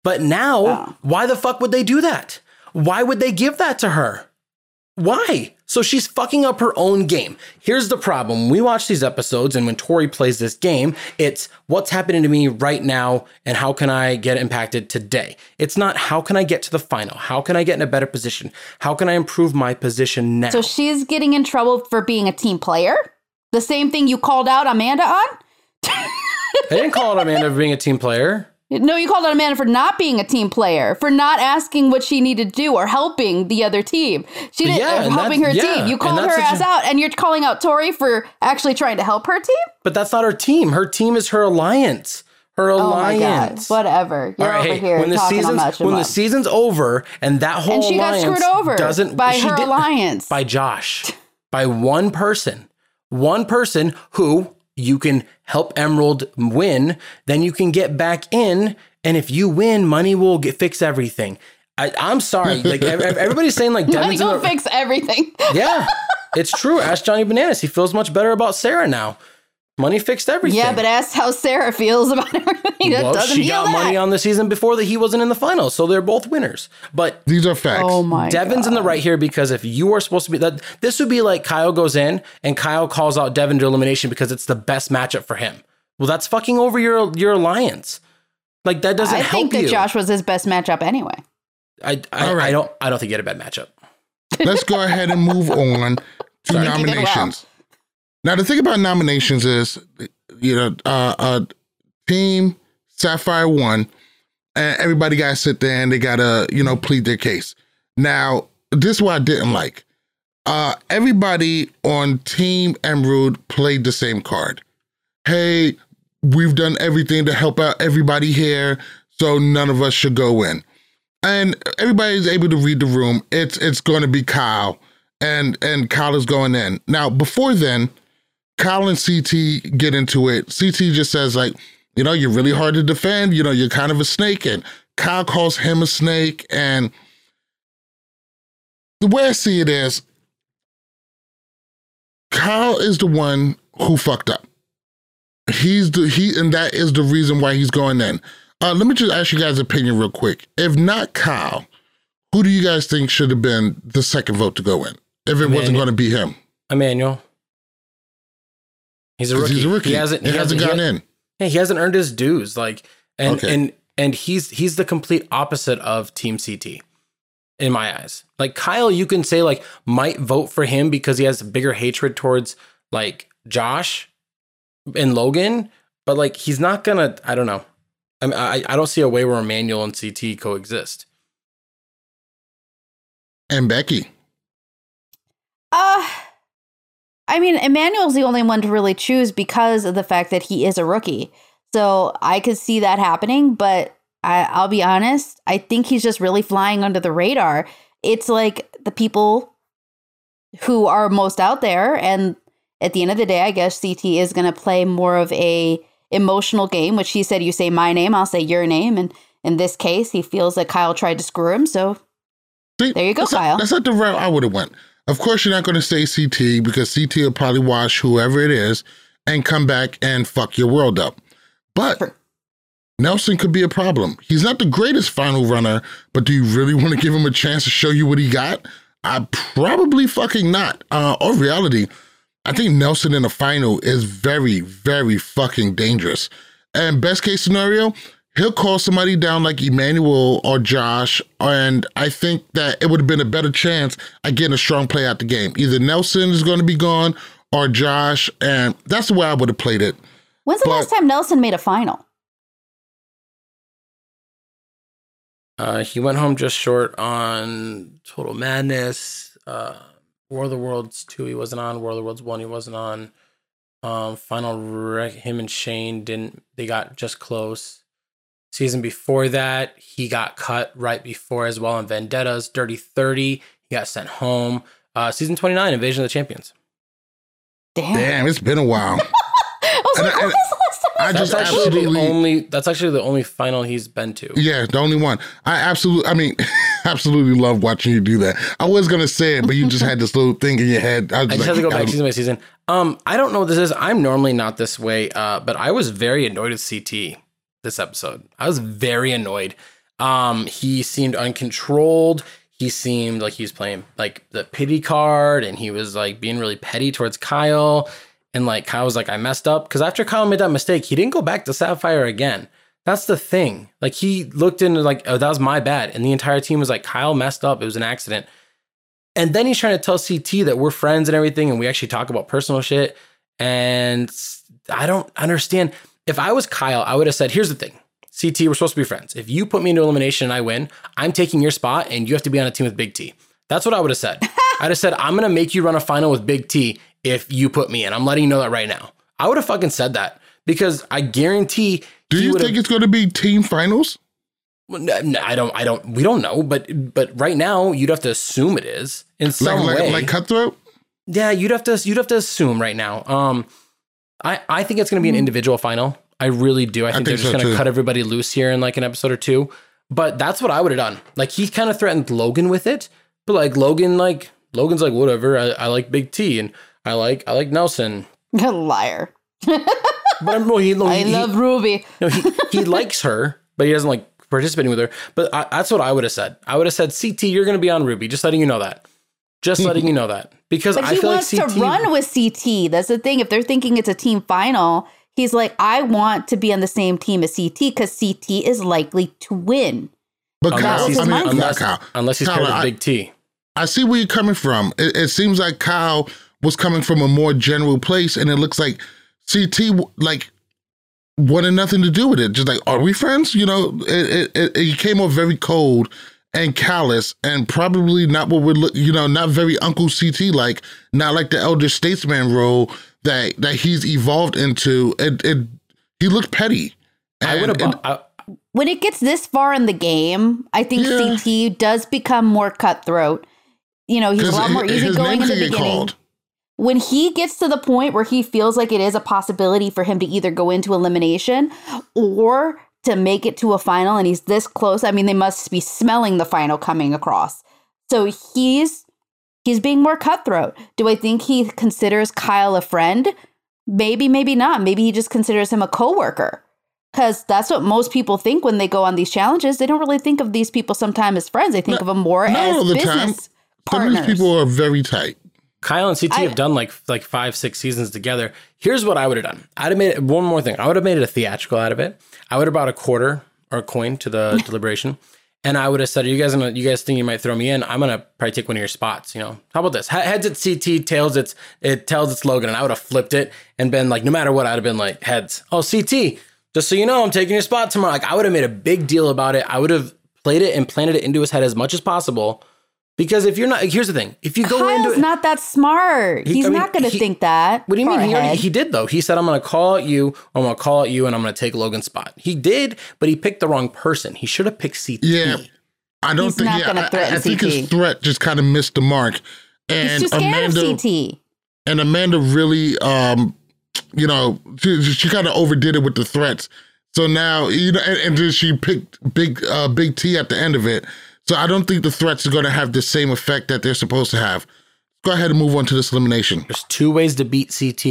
But now, why the fuck would they do that? Why would they give that to her? Why? So she's fucking up her own game. Here's the problem. We watch these episodes and when Tori plays this game, it's what's happening to me right now and how can I get impacted today? It's not how can I get to the final? How can I get in a better position? How can I improve my position now? So she's getting in trouble for being a team player. The same thing you called out Amanda on. I didn't call it Amanda for being a team player. No, you called out Amanda for not being a team player, for not asking what she needed to do or helping the other team. She didn't Yeah, helping her yeah, team. You called her ass a- out, and you're calling out Tori for actually trying to help her team. But that's not her team. Her team is her alliance. Her Oh my god! alliance. Whatever. You're All right, over hey, here when the season's when the season's over and that whole and she got screwed over doesn't by her alliance. by Josh, by one person, one person who you can help Emerald win, then you can get back in, and if you win, money will get, fix everything. I, I'm sorry, like ev- ev- everybody's saying like Money Devin's in will the, fix everything. yeah, it's true. Ask Johnny Bananas. He feels much better about Sarah now. Money fixed everything. yeah, but ask how Sarah feels about everything. That well, doesn't she got that. money on the season before that he wasn't in the finals, so they're both winners. But These are facts. oh my! Devin's in the right here because if you are supposed to be that, this would be like Kyle goes in and Kyle calls out Devin to elimination because it's the best matchup for him. Well, that's fucking over your your alliance. Like that doesn't help. I help think that you. Josh was his best matchup anyway. I I, All right. I don't I don't think you had a bad matchup. Let's go ahead and move on to Sorry. You did well. nominations. Now, the thing about nominations is, you know, uh, uh, Team Sapphire won, and everybody got to sit there and they got to, you know, plead their case. Now, this is what I didn't like. Uh, everybody on Team Emerald played the same card. Hey, we've done everything to help out everybody here, so none of us should go in and everybody's able to read the room. It's it's going to be Kyle, and and Kyle is going in now. Before then, Kyle and CT get into it. CT just says like, you know, you're really hard to defend. You know, you're kind of a snake, and Kyle calls him a snake. And the way I see it is, Kyle is the one who fucked up. He's the he, and that is the reason why he's going in. Uh, let me just ask you guys' opinion real quick. If not Kyle, who do you guys think should have been the second vote to go in? If it wasn't going to be him, Emmanuel. He's a 'Cause rookie. he's a rookie. He hasn't He hasn't he gotten hasn't- in. Yeah, he hasn't earned his dues. Like and Okay. and and he's he's the complete opposite of Team CT in my eyes. Like Kyle, you can say like might vote for him because he has bigger hatred towards like Josh and Logan, but like he's not gonna. I don't know. I mean, I I don't see a way where Emmanuel and CT coexist. And Becky. Uh I mean, Emmanuel's the only one to really choose because of the fact that he is a rookie. So I could see that happening, but I, I'll be honest, I think he's just really flying under the radar. It's like the people who are most out there, and at the end of the day, I guess CT is going to play more of a emotional game, which he said, "You say my name, I'll say your name," and in this case, he feels that Kyle tried to screw him, so See, There you go, that's not- Kyle. that's not the route I would have went. Of course, you're not going to say CT because CT will probably wash whoever it is and come back and fuck your world up. But Nelson could be a problem. He's not the greatest final runner, but do you really want to give him a chance to show you what he got? I probably fucking not. Uh, or reality, I think Nelson in the final is very, very fucking dangerous. And best case scenario, he'll call somebody down like Emmanuel or Josh, and I think that it would have been a better chance at getting a strong play out the game. Either Nelson is going to be gone or Josh, and that's the way I would have played it. when's the But- last time Nelson made a final? Uh, he went home just short on Total Madness. Uh, War of the Worlds two, he wasn't on. War of the Worlds one, he wasn't on. Um, final rec- him and Shane didn't. They got just close. Season before that, he got cut right before as well in Vendettas. Dirty thirty, he got sent home. Uh, season twenty nine, Invasion of the Champions. Damn. Damn, it's been a while. I was And like, I- when was the last time? I That's just actually the only. That's actually the only final he's been to. Yeah, the only one. I absolutely, I mean, absolutely love watching you do that. I was gonna say it, but you just had this little thing in your head. I, was I just like, have to go back um, season by season. Um, I don't know what this is. I'm normally not this way, uh, but I was very annoyed with CT this episode. I was very annoyed. Um, he seemed uncontrolled. He seemed like he was playing like the pity card, and he was like being really petty towards Kyle. And like Kyle was like, I messed up because after Kyle made that mistake, he didn't go back to Sapphire again. That's the thing. Like he looked into like, oh, that was my bad, and the entire team was like, Kyle messed up. It was an accident. And then he's trying to tell CT that we're friends and everything, and we actually talk about personal shit. And I don't understand. If I was Kyle, I would have said, here's the thing CT, we're supposed to be friends. If you put me into elimination and I win, I'm taking your spot and you have to be on a team with Big T. That's what I would have said. I'd have said, I'm going to make you run a final with Big T if you put me in. I'm letting you know that right now. I would have fucking said that because I guarantee. Do you think it's going to be team finals? No, I don't. I don't. We don't know, but but right now you'd have to assume it is in some like, way. Like, like cutthroat. Yeah, you'd have to. You'd have to assume right now. Um, I I think it's going to be an mm-hmm. individual final. I really do. I think, I think they're just so going to cut everybody loose here in like an episode or two. But that's what I would have done. Like he kind of threatened Logan with it, but like Logan, like Logan's like whatever. I, I like Big T and I like I like Nelson. A Liar. but I'm, well, he, I he, love Ruby. no, he he likes her, but he doesn't like participating with her. But I, that's what I would have said. I would have said, CT, you're going to be on Ruby. Just letting you know that. Just letting you know that because but I he feel wants like CT, to run with CT. That's the thing. If they're thinking it's a team final, he's like, I want to be on the same team as CT because CT is likely to win. But Kyle, I mean, unless, Kyle, unless he's Kyle, paired with I, Big T. I see where you're coming from. It, it seems like Kyle was coming from a more general place, and it looks like CT like wanted nothing to do with it. Just like, are we friends? You know, it, it, it, he came off very cold and callous and probably not what we're, you know, not very Uncle CT like, not like the elder statesman role that that he's evolved into. It, it he looked petty. And, I would have. When it gets this far in the game, I think yeah. CT does become more cutthroat. You know, he's a lot more easygoing in the beginning. Called when he gets to the point where he feels like it is a possibility for him to either go into elimination or to make it to a final and he's this close i mean they must be smelling the final coming across. So he's he's being more cutthroat. Do i think he considers kyle a friend? Maybe maybe not. Maybe he just considers him a coworker. Because that's what most people think when they go on these challenges. They don't really think of these people sometimes as friends. They think not, of them more as business time. partners. some of these people are very tight Kyle and CT I, have done like like five, six seasons together. Here's what I would have done. I'd have made it, one more thing. I would have made it a theatrical out of it. I would have brought a quarter or a coin to the deliberation, and I would have said, "Are you guys gonna? You guys think you might throw me in? I'm gonna probably take one of your spots. You know, how about this? Heads it's CT, tails it's it tells it's Logan, and I would have flipped it and been like, no matter what, I'd have been like heads. Oh, CT, just so you know, I'm taking your spot tomorrow. Like I would have made a big deal about it. I would have played it and planted it into his head as much as possible because if you're not, here's the thing: if you go Kyle's into it, not that smart. He, He's I mean, not going to think that. What do you mean? He, already, he did though. He said, "I'm going to call at you. I'm going to call at you, and I'm going to take Logan's spot." He did, but he picked the wrong person. He should have picked CT. Yeah, I don't He's think. Not yeah, gonna I, I think his threat just kind of missed the mark. And He's too scared Amanda, of CT. And Amanda really, um, you know, she, she kind of overdid it with the threats. So now, you know, and, and then she picked big, uh, big T at the end of it. So I don't think the threats are going to have the same effect that they're supposed to have. Go ahead and move on to this elimination. There's two ways to beat CT.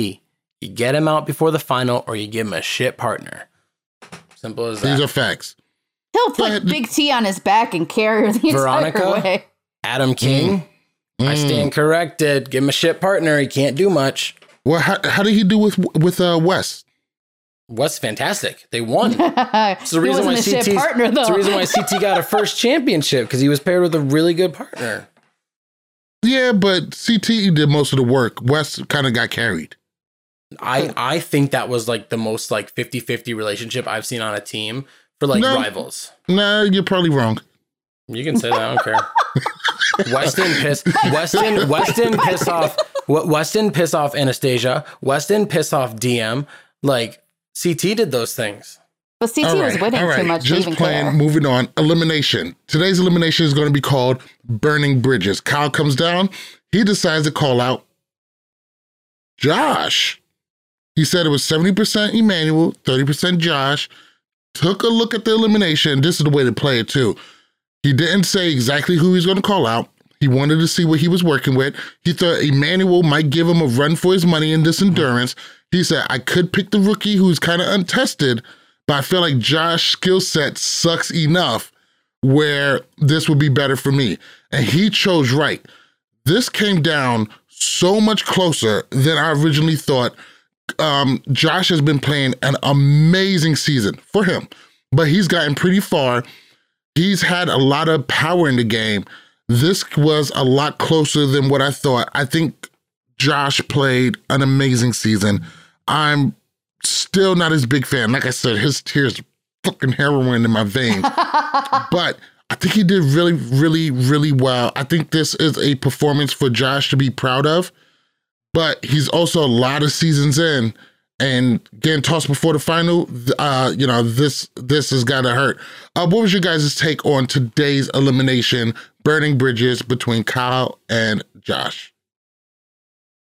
You get him out before the final, or you give him a shit partner. Simple as that. These are facts. He'll put Big T on his back and carry her the Veronica, entire way. Adam King. Mm. I stand corrected. Give him a shit partner. He can't do much. Well, how, how did he do with with uh, Wes? Was fantastic. They won. It's the reason why CT. Partner, it's the reason why CT got a first championship because he was paired with a really good partner. Yeah, but CT did most of the work. Wes kind of got carried. I I think that was like the most like 50-50 relationship I've seen on a team for like no, rivals. No, nah, you're probably wrong. You can say that. I don't care. Weston piss Weston Weston piss off Weston piss off Anastasia. Weston piss off DM. Like CT did those things. But CT right, was winning right. too much. Just to playing. Care. Moving on. Elimination. Today's elimination is going to be called Burning Bridges. Kyle comes down. He decides to call out Josh. He said it was 70% Emmanuel, 30% Josh. Took a look at the elimination. This is the way to play it too. He didn't say exactly who he's going to call out. He wanted to see what he was working with. He thought Emmanuel might give him a run for his money in this endurance. He said, I could pick the rookie who's kind of untested, but I feel like Josh's skill set sucks enough where this would be better for me. And he chose right. This came down so much closer than I originally thought. Um, Josh has been playing an amazing season for him, but he's gotten pretty far. He's had a lot of power in the game. This was a lot closer than what I thought. I think Josh played an amazing season. I'm still not his big fan. Like I said, his tears fucking heroin in my veins. but I think he did really, really, really well. I think this is a performance for Josh to be proud of. But he's also a lot of seasons in and getting tossed before the final. Uh, you know, this this has got to hurt. Uh, what was your guys' take on today's elimination, burning bridges between Kyle and Josh?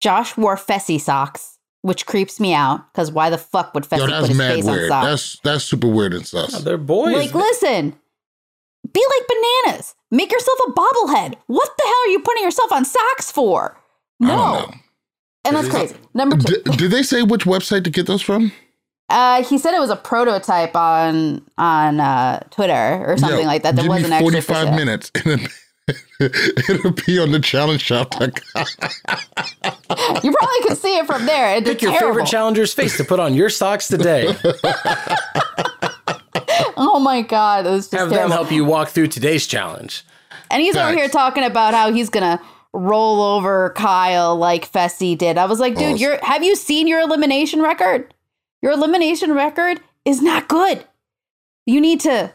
Josh wore Fessy socks, which creeps me out because why the fuck would Fessy Yo, put his mad face on socks? That's that's super weird and sus. Yeah, they're boys. Like, listen, be like bananas. Make yourself a bobblehead. What the hell are you putting yourself on socks for? I don't No. know. And that's crazy. Number two. D- did they say which website to get those from? Uh, he said it was a prototype on on uh, Twitter or something Yo, like that. That give wasn't me actually 45 minutes and it- it'll be on the challenge shop. You probably could see it from there. It's Pick your terrible. favorite challenger's face to put on your socks today. Oh my god, it was just Have them help you walk through today's challenge. And he's over here talking about how he's gonna roll over Kyle like Fessy did. I was like, dude, Oh. you're have you seen your elimination record? Your elimination record is not good. You need to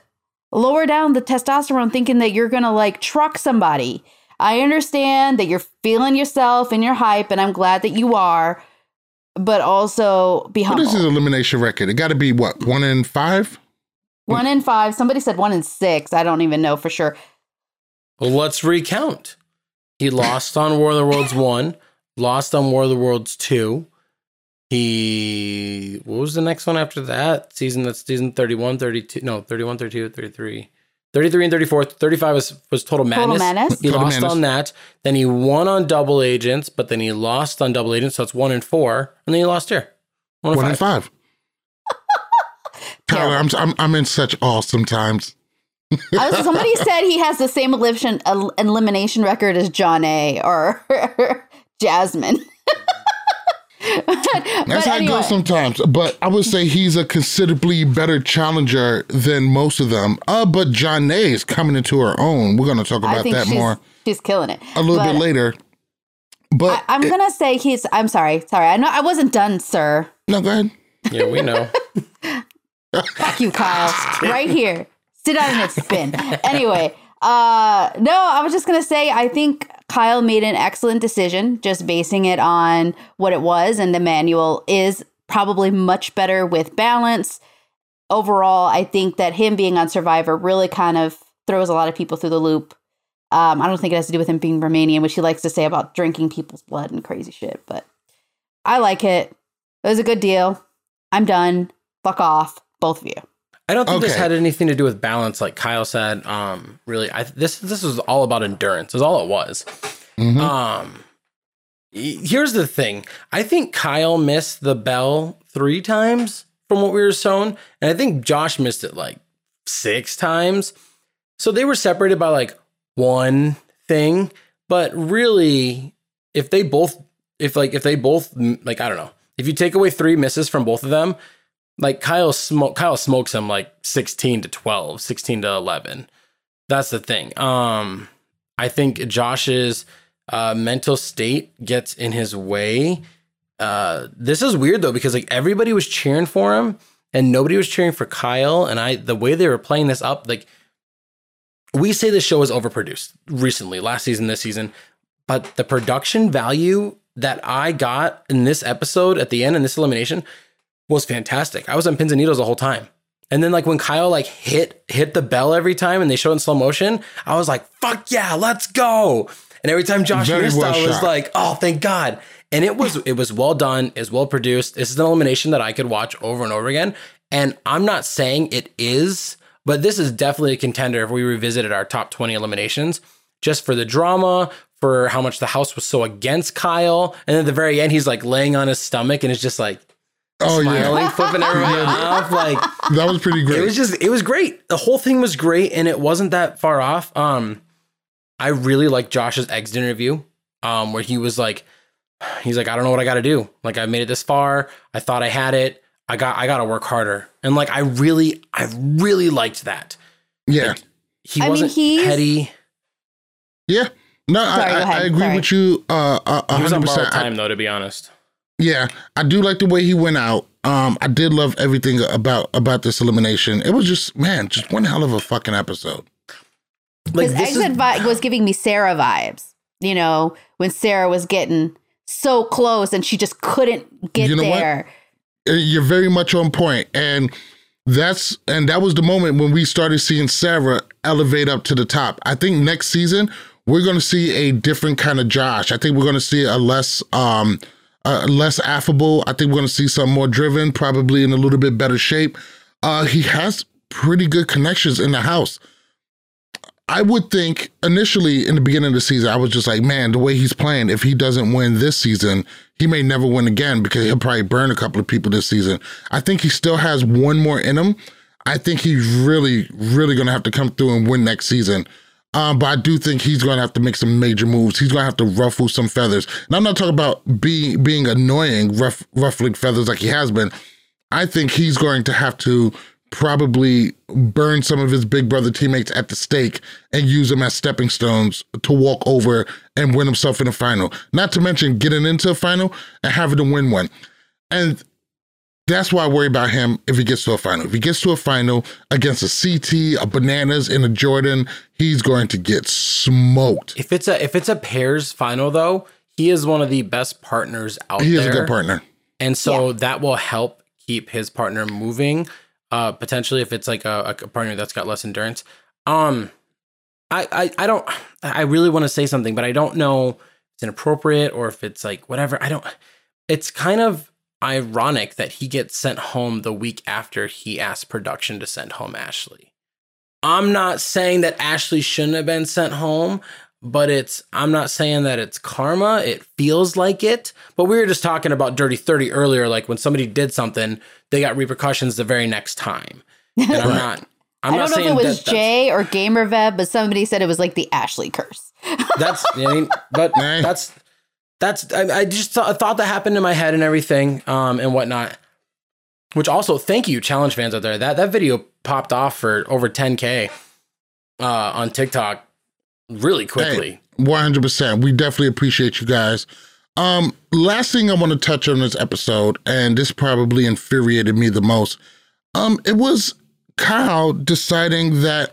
lower down the testosterone thinking that you're gonna like truck somebody. I understand that you're feeling yourself and your hype, and I'm glad that you are, but also be What humble. is his elimination record? It got to be what, one in five? one in five. Somebody said one in six. I don't even know for sure. Well, let's recount. He lost on War of the Worlds 1, lost on War of the Worlds 2. He, what was the next one after that? Season, that's season 31, 32, no, 31, 32, 33. 33 and 34. 35 was, was Total Madness. Total Madness. He Total lost Madness. on that. Then he won on Double Agents, but then he lost on Double Agents, so it's one and four. And then he lost here. One and One in five. five. Tyler, I'm, I'm I'm in such awe sometimes. I was, somebody said he has the same elimination, el- elimination record as Jonna or Jasmine. But, That's but how it goes sometimes. But I would say he's a considerably better challenger than most of them. Uh, but Jonna is coming into her own. We're going to talk I about think that she's, more she's killing it. a little But bit later. But I, I'm gonna say he's. I'm sorry, sorry. I know I wasn't done, sir. no, go ahead. Yeah, we know. Fuck you, Kyle. right here. Sit down and spin. Anyway, uh, no, I was just gonna say I think Kyle made an excellent decision, just basing it on what it was, and Emmanuel is probably much better with balance. Overall, I think that him being on Survivor really kind of throws a lot of people through the loop. Um, I don't think it has to do with him being Romanian, which he likes to say about drinking people's blood and crazy shit, but I like it. It was a good deal. I'm done. Fuck off, both of you. I don't think this had anything to do with balance, like Kyle said. Um, really, I this this was all about endurance. Is all it was. Mhm. Um, here's the thing. I think Kyle missed the bell three times from what we were shown, and I think Josh missed it like six times. So they were separated by like one thing, but really, if they both, if like if they both, like I don't know, if you take away three misses from both of them, like Kyle smoke Kyle smokes him like 16 to 12, 16 to 11. That's the thing. Um I think Josh's uh mental state gets in his way. Uh this is weird though because like everybody was cheering for him and nobody was cheering for Kyle and I the way they were playing this up like we say the show is overproduced recently, last season, this season, but the production value that I got in this episode at the end in this elimination was fantastic. I was on pins and needles the whole time. And then like when Kyle like hit hit the bell every time and they showed it in slow motion, I was like, fuck yeah, let's go. And every time Josh Very missed, well I was shot. like, oh thank God. And it was it was well done, is well produced. This is an elimination that I could watch over and over again. And I'm not saying it is, but this is definitely a contender if we revisited our top 20 eliminations, just for the drama, for how much the house was so against Kyle. And then at the very end, he's like laying on his stomach and it's just like Oh yeah, flipping everybody off. Like that was pretty great. it was just it was great. The whole thing was great and it wasn't that far off. Um I really like Josh's exit interview. Um, where he was like, he's like, I don't know what I gotta do. Like I made it this far. I thought I had it. I got I gotta work harder. And like I really, I really liked that. yeah, He I wasn't he's- petty. yeah. No, Sorry, I, I. I agree Sorry. with you. Uh, a He was on hundred borrowed percent. Time though, to be honest. Yeah, I do like the way he went out. Um, I did love everything about about this elimination. It was just man, just one hell of a fucking episode. Because this is- exit vi- was giving me Sarah vibes. You know, when Sarah was getting so close and she just couldn't get You know there. Uh, You're very much on point, and that's and that was the moment when we started seeing Sarah elevate up to the top. I think next season we're going to see a different kind of Josh. I think we're going to see a less um uh, less affable. I think we're going to see some more driven, probably in a little bit better shape. Uh, he has pretty good connections in the house. I would think initially in the beginning of the season, I was just like, man, the way he's playing, if he doesn't win this season, he may never win again because he'll probably burn a couple of people this season. I think he still has one more in him. I think he's really, really going to have to come through and win next season. Um, but I do think he's going to have to make some major moves. He's going to have to ruffle some feathers. And I'm not talking about being being annoying, ruff, ruffling feathers like he has been. I think he's going to have to probably burn some of his big brother teammates at the stake and use them as stepping stones to walk over and win himself in a final. Not to mention getting into a final and having to win one. And that's why I worry about him if he gets to a final. If he gets to a final against a CT, a Bananas, and a Jordan, he's going to get smoked. if it's a if it's a pairs final though, he is one of the best partners out He is a good partner. And so that will help keep his partner moving. Uh, potentially if it's like a, a partner that's got less endurance. Um, I, I, I don't, I really want to say something, but I don't know if it's inappropriate or if it's like whatever. I don't, it's kind of ironic that he gets sent home the week after he asked production to send home Ashley. I'm not saying that Ashley shouldn't have been sent home, but it's I'm not saying that it's karma. It feels like it. But we were just talking about Dirty 30 earlier, like when somebody did something, they got repercussions the very next time. And I'm not I'm I don't know if it was that Jay or GamerVeb, but somebody said it was like the Ashley curse. That's I mean, but that's that's I, I just thought, thought that happened in my head and everything, um, and whatnot. Which also, thank you, challenge fans out there. That that video popped off for over 10k uh, on TikTok really quickly. One hundred percent. We definitely appreciate you guys. Um, last thing I want to touch on this episode, and this probably infuriated me the most. Um, it was Kyle deciding that,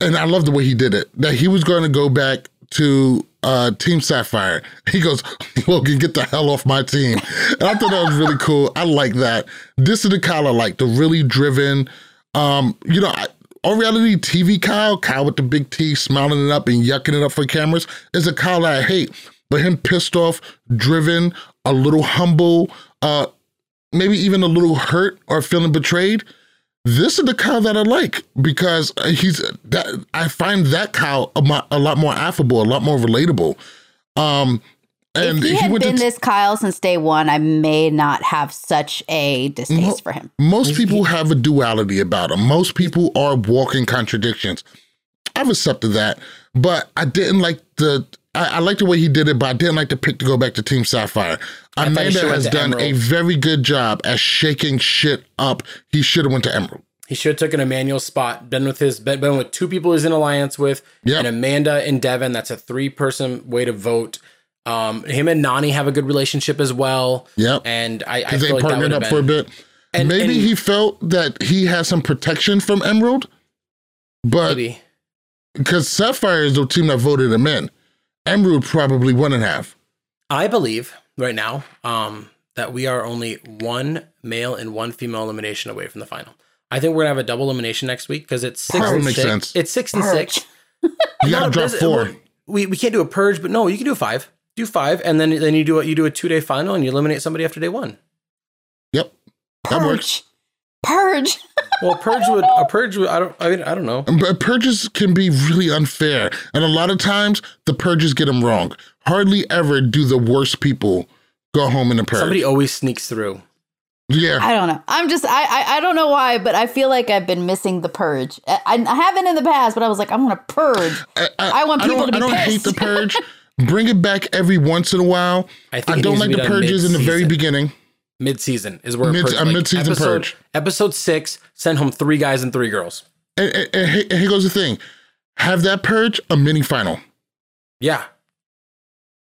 and I love the way he did it. That he was going to go back to uh Team Sapphire. He goes, Logan, get the hell off my team. And I thought that was really cool. I like that. This is the Kyle I like, the really driven. Um, you know, on reality TV Kyle, Kyle with the big T, smiling it up and yucking it up for cameras, is a Kyle I hate. But him pissed off, driven, a little humble, uh, maybe even a little hurt or feeling betrayed. This is the Kyle that I like because he's that I find that Kyle a, mo- a lot more affable, a lot more relatable. Um, and if he had been to this Kyle since day one, I may not have such a distaste Mo- for him. Most people have a duality about them. Most people are walking contradictions. I've accepted that, but I didn't like the. I, I like the way he did it, but I didn't like the pick to go back to Team Sapphire. I thought he Amanda has done a very good job at shaking shit up. He should have went to Emerald. He should have taken Emmanuel's spot, been with his been, been with two people he's in alliance with, Yep. and Amanda and Devin. That's a three person way to vote. Um, him and Nany have a good relationship as well, Yep. and I, I they like partnered up have for a bit. And- Maybe and- he felt that he has some protection from Emerald, but because Sapphire is the team that voted him in, Emerald probably wouldn't. I believe right now um, that we are only one male and one female elimination away from the final. I think we're gonna have a double elimination next week because it's six That and make six. sense. It's six and six. You got to it drop four. We, we can't do a purge, but no, you can do a five. Do five, and then then you do a, you do a two day final, and you eliminate somebody after day one. Yep. That works. Purge. Purge. Well, purge would a purge would I don't I mean I don't know. But purges can be really unfair. And a lot of times the purges get them wrong. Hardly ever do the worst people go home in a purge. Somebody always sneaks through. yeah. I don't know. I'm just I, I I don't know why, but I feel like I've been missing the purge. I, I haven't in the past, but I was like, I want to purge. I want people don't, to be I don't hate the purge. Bring it back every once in a while. I I, think it don't like the purges in the very beginning. Mid season is where Mid- purge, a mid-season episode, purge. Episode six, send home three guys and three girls. And, and- and here and here goes the thing have that purge a mini final. Yeah,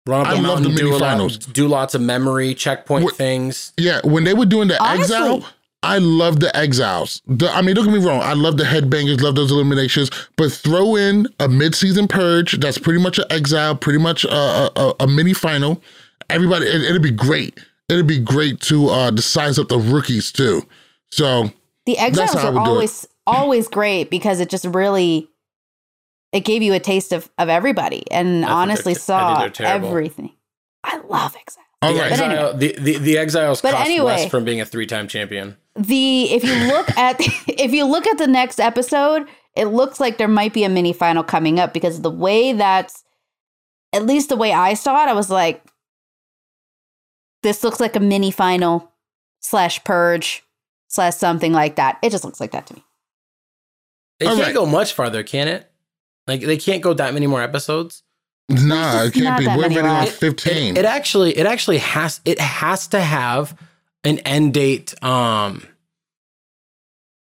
Run up I the love the mountain, do, lot, mini-finals. do lots of memory checkpoint What- things. Yeah, when they were doing the Honestly- exile, I love the exiles. The, I mean, don't get me wrong. I love the headbangers, love those eliminations, but throw in a mid-season purge. That's pretty much an exile, pretty much a, a, a- a mini final. Everybody, it, it'd be great. It'd be great to uh, to size up the rookies too. So The exiles how I are would always always great because it just really it gave you a taste of, of everybody and they're honestly te- I think saw everything. I love exiles. all the, right, But exile, the, the the exiles But cost anyway. less from being a three-time champion. The if you look at if you look at the next episode, it looks like there might be a mini final coming up because the way that's at least the way I saw it, I was like, this looks like a mini final slash purge slash something like that. It just looks like that to me. They All can't right. go much farther, can it? Like they can't go that many more episodes. nah, it can't be. that We're many already on left. fifteen. It actually, it actually has, it has to have an end date, um,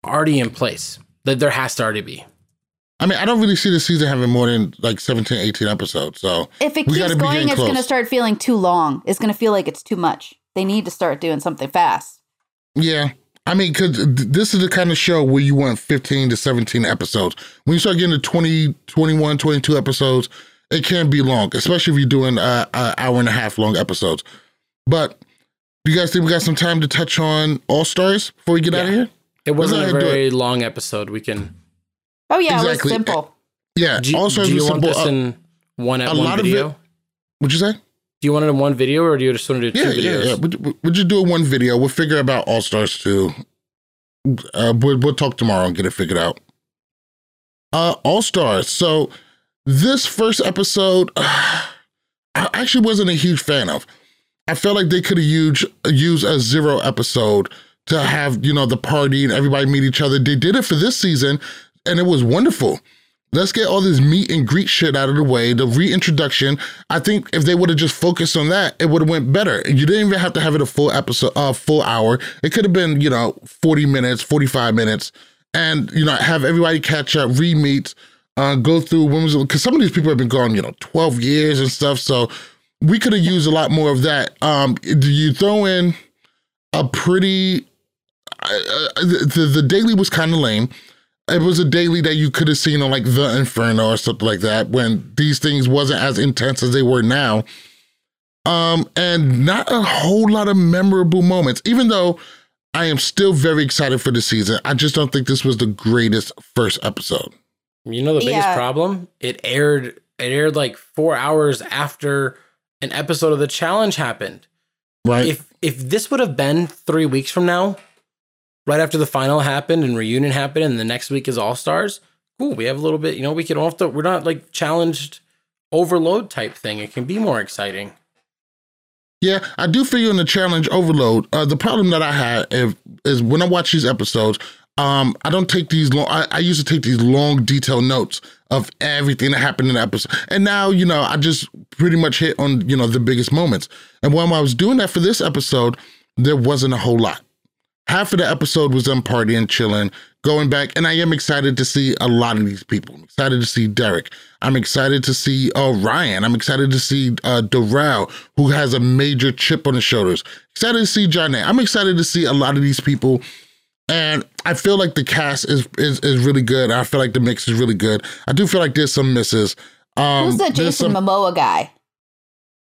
already in place. That there has to already be. I mean, I don't really see the season having more than like 17, 18 episodes. So If it keeps going, it's going to start feeling too long. It's going to feel like it's too much. They need to start doing something fast. Yeah. I mean, because this is the kind of show where you want 15 to 17 episodes. When you start getting to 20, 21, 22 episodes, it can be long, especially if you're doing uh, uh, hour and a half long episodes. But do you guys think we got some time to touch on All Stars before we get out of here? It wasn't a ahead and do very long episode. We can. Oh, yeah, Exactly. it was simple. Yeah. Do, you- All do you want simple. this Uh, in one at a one lot of it- video? what'd you say? Do you want it in one video, or do you just want to do two Yeah, yeah, videos? yeah. We'll, we'll just do one video. We'll figure about All Stars too. Uh, we'll, we'll talk tomorrow and get it figured out. Uh, All Stars. So this first episode, I actually wasn't a huge fan of. I felt like they could have used used a zero episode to have you know the party and everybody meet each other. They did it for this season, and it was wonderful. Let's get all this meet and greet shit out of the way. The reintroduction. I think if they would have just focused on that, it would have went better. You didn't even have to have it a full episode, a uh, full hour. It could have been, you know, forty minutes, forty five minutes, and you know, have everybody catch up, re meet, uh, go through because some of these people have been gone, you know, twelve years and stuff. So we could have used a lot more of that. Um, do you throw in a pretty? Uh, uh, the the daily was kind of lame it was a daily that you could have seen on like the Inferno or something like that when these things wasn't as intense as they were now. Um, and not a whole lot of memorable moments, even though I am still very excited for the season. I just don't think this was the greatest first episode. You know the biggest Yeah. problem? It aired. It aired like four hours after an episode of the challenge happened. Right. If if this would have been three weeks from now, right after the final happened and reunion happened, and the next week is All Stars, cool. We have a little bit. You know, we can off the. We're not like challenged overload type thing. It can be more exciting. Yeah, I do feel in the challenge overload. Uh, the problem that I had if, is when I watch these episodes, um, I don't take these long. I, I used to take these long, detailed notes of everything that happened in the episode, and now you know I just pretty much hit on you know the biggest moments. And when I was doing that for this episode, there wasn't a whole lot. Half of the episode was them partying, chilling, going back, and I am excited to see a lot of these people. I'm excited to see Derek. I'm excited to see uh, Ryan. I'm excited to see uh, who has a major chip on his shoulders. Excited to see John. I'm excited to see a lot of these people, and I feel like the cast is is, is really good. I feel like the mix is really good. I do feel like there's some misses. Um, Who's the Jason some- Momoa guy?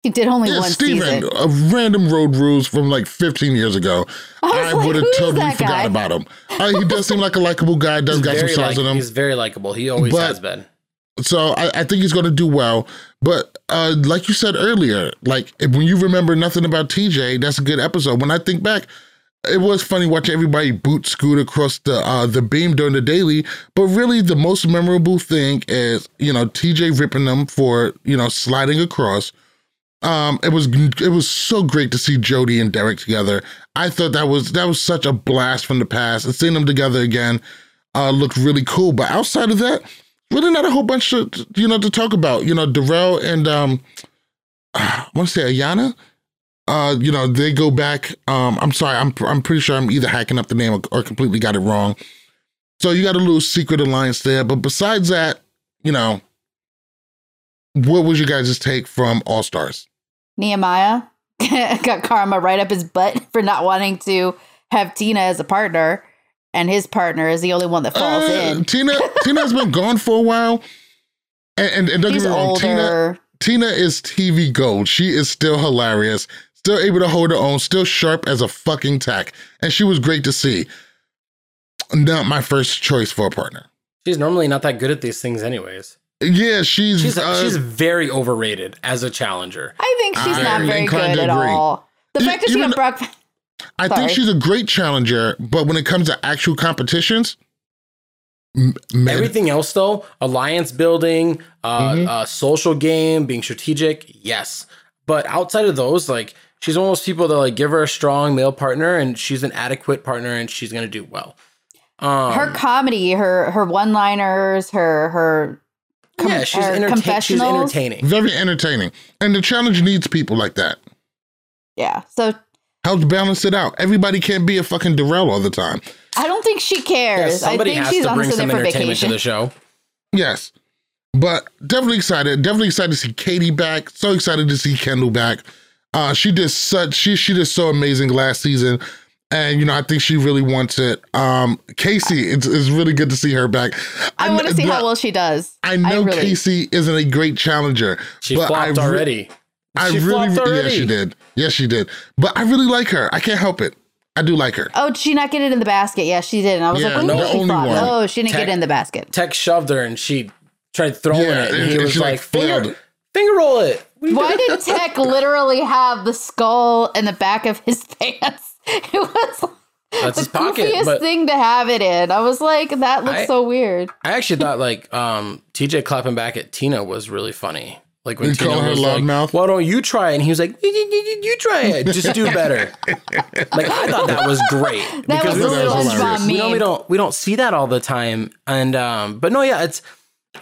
He did only yeah, one Steven, season. uh, random road rules from like 15 years ago. I I like, would have totally that forgot guy? about him. Uh, he does seem like a likable guy. Does He's got some very, size like, on him. he's very likable. He always But- has been. So I, I think he's going to do well. But uh, like you said earlier, like if, when you remember nothing about TJ, that's a good episode. When I think back, it was funny watching everybody boot scoot across the uh, the beam during the daily. But really, the most memorable thing is you know TJ ripping them for you know sliding across. Um, it was it was so great to see Jodi and Derek together. I thought that was that was such a blast from the past, and seeing them together again uh, looked really cool. But outside of that, really not a whole bunch of you know to talk about. You know, Darrell and um, I want to say Ayanna. Uh, you know, they go back. Um, I'm sorry, I'm I'm pretty sure I'm either hacking up the name or, or completely got it wrong. So you got a little secret alliance there. But besides that, you know, what was you guys' just take from All Stars? Nehemiah got karma right up his butt for not wanting to have Tina as a partner, and his partner is the only one that falls Uh, in. Tina Tina's been gone for a while. And, and, and don't He's get me wrong, Tina older. Tina is TV gold. She is still hilarious, still able to hold her own, still sharp as a fucking tack. And she was great to see. Not my first choice for a partner. She's normally not that good at these things, anyways. Yeah, she's She's uh, she's very overrated as a challenger. I think she's I'm not very good at agree. all. The fact that she even- got Brock. I sorry. think she's a great challenger, but when it comes to actual competitions, m- man, Everything else, though, alliance building, uh, Mhm. uh, social game, being strategic, yes. But outside of those, like she's one of those people that like give her a strong male partner, and she's an adequate partner, and she's gonna do well. Um, her comedy, her her one liners, her her com- yeah, she's, her she's entertaining. very entertaining. And the challenge needs people like that. Yeah, so Helps balance it out. Everybody can't be a fucking Darrell all the time. I don't think she Yeah, cares. I somebody think has she's to bring some there for entertainment to the show. Yes. But definitely excited. Definitely excited to see Katie back. So excited to see Kendall back. Uh, she did such she she did so amazing last season. And you know, I think she really wants it. Um, Casey, it's, it's really good to see her back. I want to see how well she does. I know really- Casey isn't a great challenger. She but I flopped re- already. I she really, flopped already. yes, she did. Yes, she did. But I really like her. I can't help it. I do like her. Oh, did she not get it in the basket? Yeah, she did. And I was Yeah, like, what do you no, mean she only flopped? one. Oh, she didn't get it in the basket. Teck shoved her, and she tried throwing Yeah, it, and and- he and was she, like, like, finger, finger roll it. What Why did Teck literally have the skull in the back of his pants? It was That's the his pocket, goofiest but- thing to have it in. I was like, that looks I- so weird. I actually thought like um TJ clapping back at Tina was really funny. Like when You Tina her was like, loudmouth? "Why don't you try?" it? And he was like, "You, try it. Just do better." like I thought that was great That was I a thought that was SpongeBob hilarious. meme. we we don't we don't see that all the time. And um, but no, yeah, it's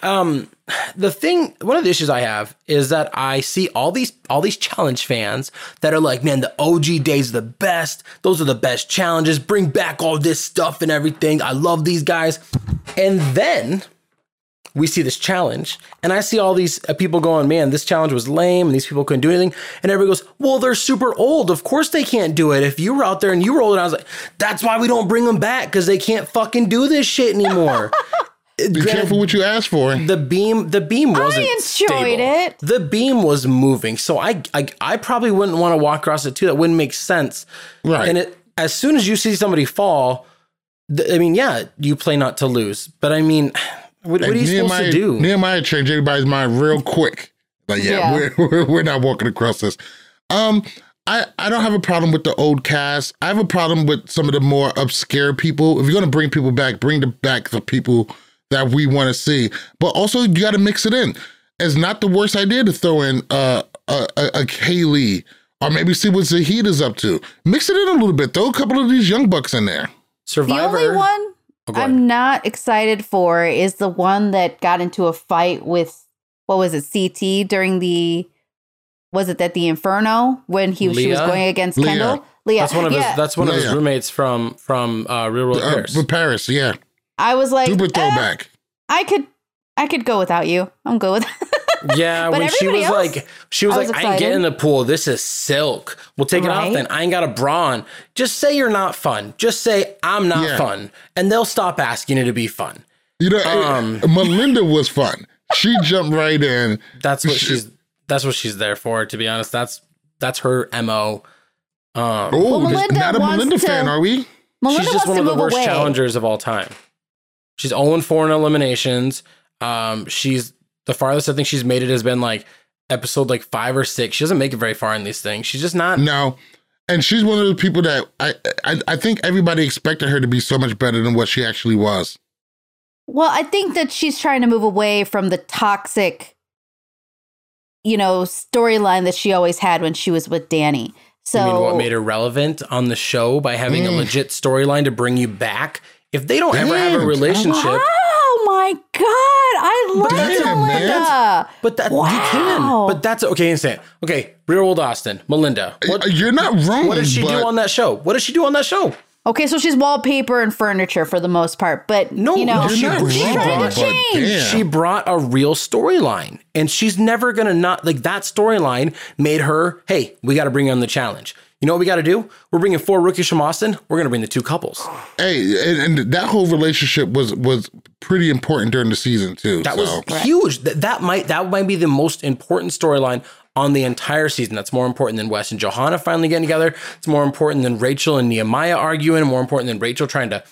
um the thing one of the issues I have is that I see all these all these challenge fans that are like, man, the OG days are the best. Those are the best challenges. Bring back all this stuff and everything. I love these guys. And then we see this challenge, and I see all these uh, people going, man, this challenge was lame, and these people couldn't do anything. And everybody goes, well, they're super old. Of course they can't do it. If you were out there and you were old, I was like, that's why we don't bring them back because they can't fucking do this shit anymore. Be careful what you ask for. The beam, the beam wasn't. I enjoyed stable. it. The beam was moving, so I, I, I probably wouldn't want to walk across it too. That wouldn't make sense. Right. And it, as soon as you see somebody fall, th- I mean, yeah, you play not to lose. But I mean, what, what are you supposed Nehemiah, to do? Nehemiah changed everybody's mind real quick. Like, yeah, Yeah. We're, we're we're not walking across this. Um, I I don't have a problem with the old cast. I have a problem with some of the more obscure people. If you're gonna bring people back, bring the back the people that we want to see. But also, you got to mix it in. It's not the worst idea to throw in uh, a a, a Kaylee or maybe see what Zahid is up to. Mix it in a little bit. Throw a couple of these young bucks in there. Survivor. The only one Oh. I'm not excited for is the one that got into a fight with what was it CT during the was it that the Inferno when he she was going against Leah. Kendall? Leah. That's one of yeah, his. That's one of his roommates from from uh, Real World Uh, Paris. Paris, yeah, I was like, super throwback. I could, I could go without you. I'm good with. Yeah, But when she everybody was else, like, she was I was like, I ain't getting in the pool. This is silk. We'll take it off then. I ain't got a bra on. Just say you're not fun. Just say I'm not Yeah. fun, and they'll stop asking you to be fun. You know, Um, Melinda was fun. She jumped right in. That's what She- she's. That's what she's there for. To be honest, that's that's her mo. Um, Oh, Well, Melinda not a Melinda to- fan, are we? Melinda she's just one of the worst away. challengers of all time. She's 0 4 in eliminations. Um, she's the farthest I think she's made it has been like episode like five or six. She doesn't make it very far in these things. She's just not. No. And she's one of the people that I, I I think everybody expected her to be so much better than what she actually was. Well, I think that she's trying to move away from the toxic, you know, storyline that she always had when she was with Danny. So I mean, what made her relevant on the show by having a Mm. legit storyline to bring you back? If they don't ever have a relationship, Oh my god, I love Damn, man. Melinda. but that you can. But that's okay. Instant. Okay, Real World Austin, Melinda. What You're not wrong. what does she but do on that show? What does she do on that show? Okay, so she's wallpaper and furniture for the most part, but No, you know, she- not she wrong, trying to change. She brought a real storyline, and she's never gonna not like that storyline made her. Hey, we got to bring on the challenge. You know what we got to do? We're bringing four rookies from Austin. We're gonna bring the two couples. Hey, and, and that whole relationship was was pretty important during the season too. That so. was huge. That that might that might be the most important storyline on the entire season. That's more important than Wes and Johanna finally getting together. It's more important than Rachel and Nehemiah arguing. More important than Rachel trying to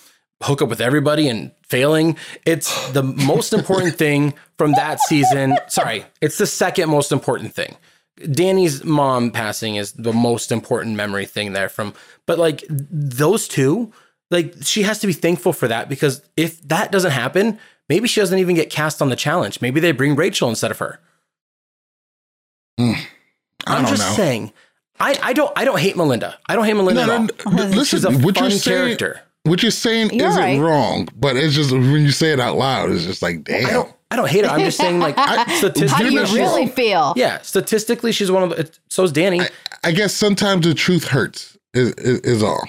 hook up with everybody and failing. It's the most important thing from that season. Sorry, it's the second most important thing. Danny's mom passing is the most important memory thing there from but like those two like she has to be thankful for that because if that doesn't happen maybe she doesn't even get cast on the challenge maybe they bring Rachel instead of her hmm. I I'm don't just know. saying I, I don't I don't hate Melinda I don't hate Melinda No, at no, all no, listen, she's a what fun you're saying, character what you're saying You're isn't right. wrong, but it's just when you say it out loud, it's just like, damn. I don't hate her I'm just saying like statistically How do you really feel? yeah statistically she's one of the so's Danny I guess sometimes the truth hurts. Is, is, is all.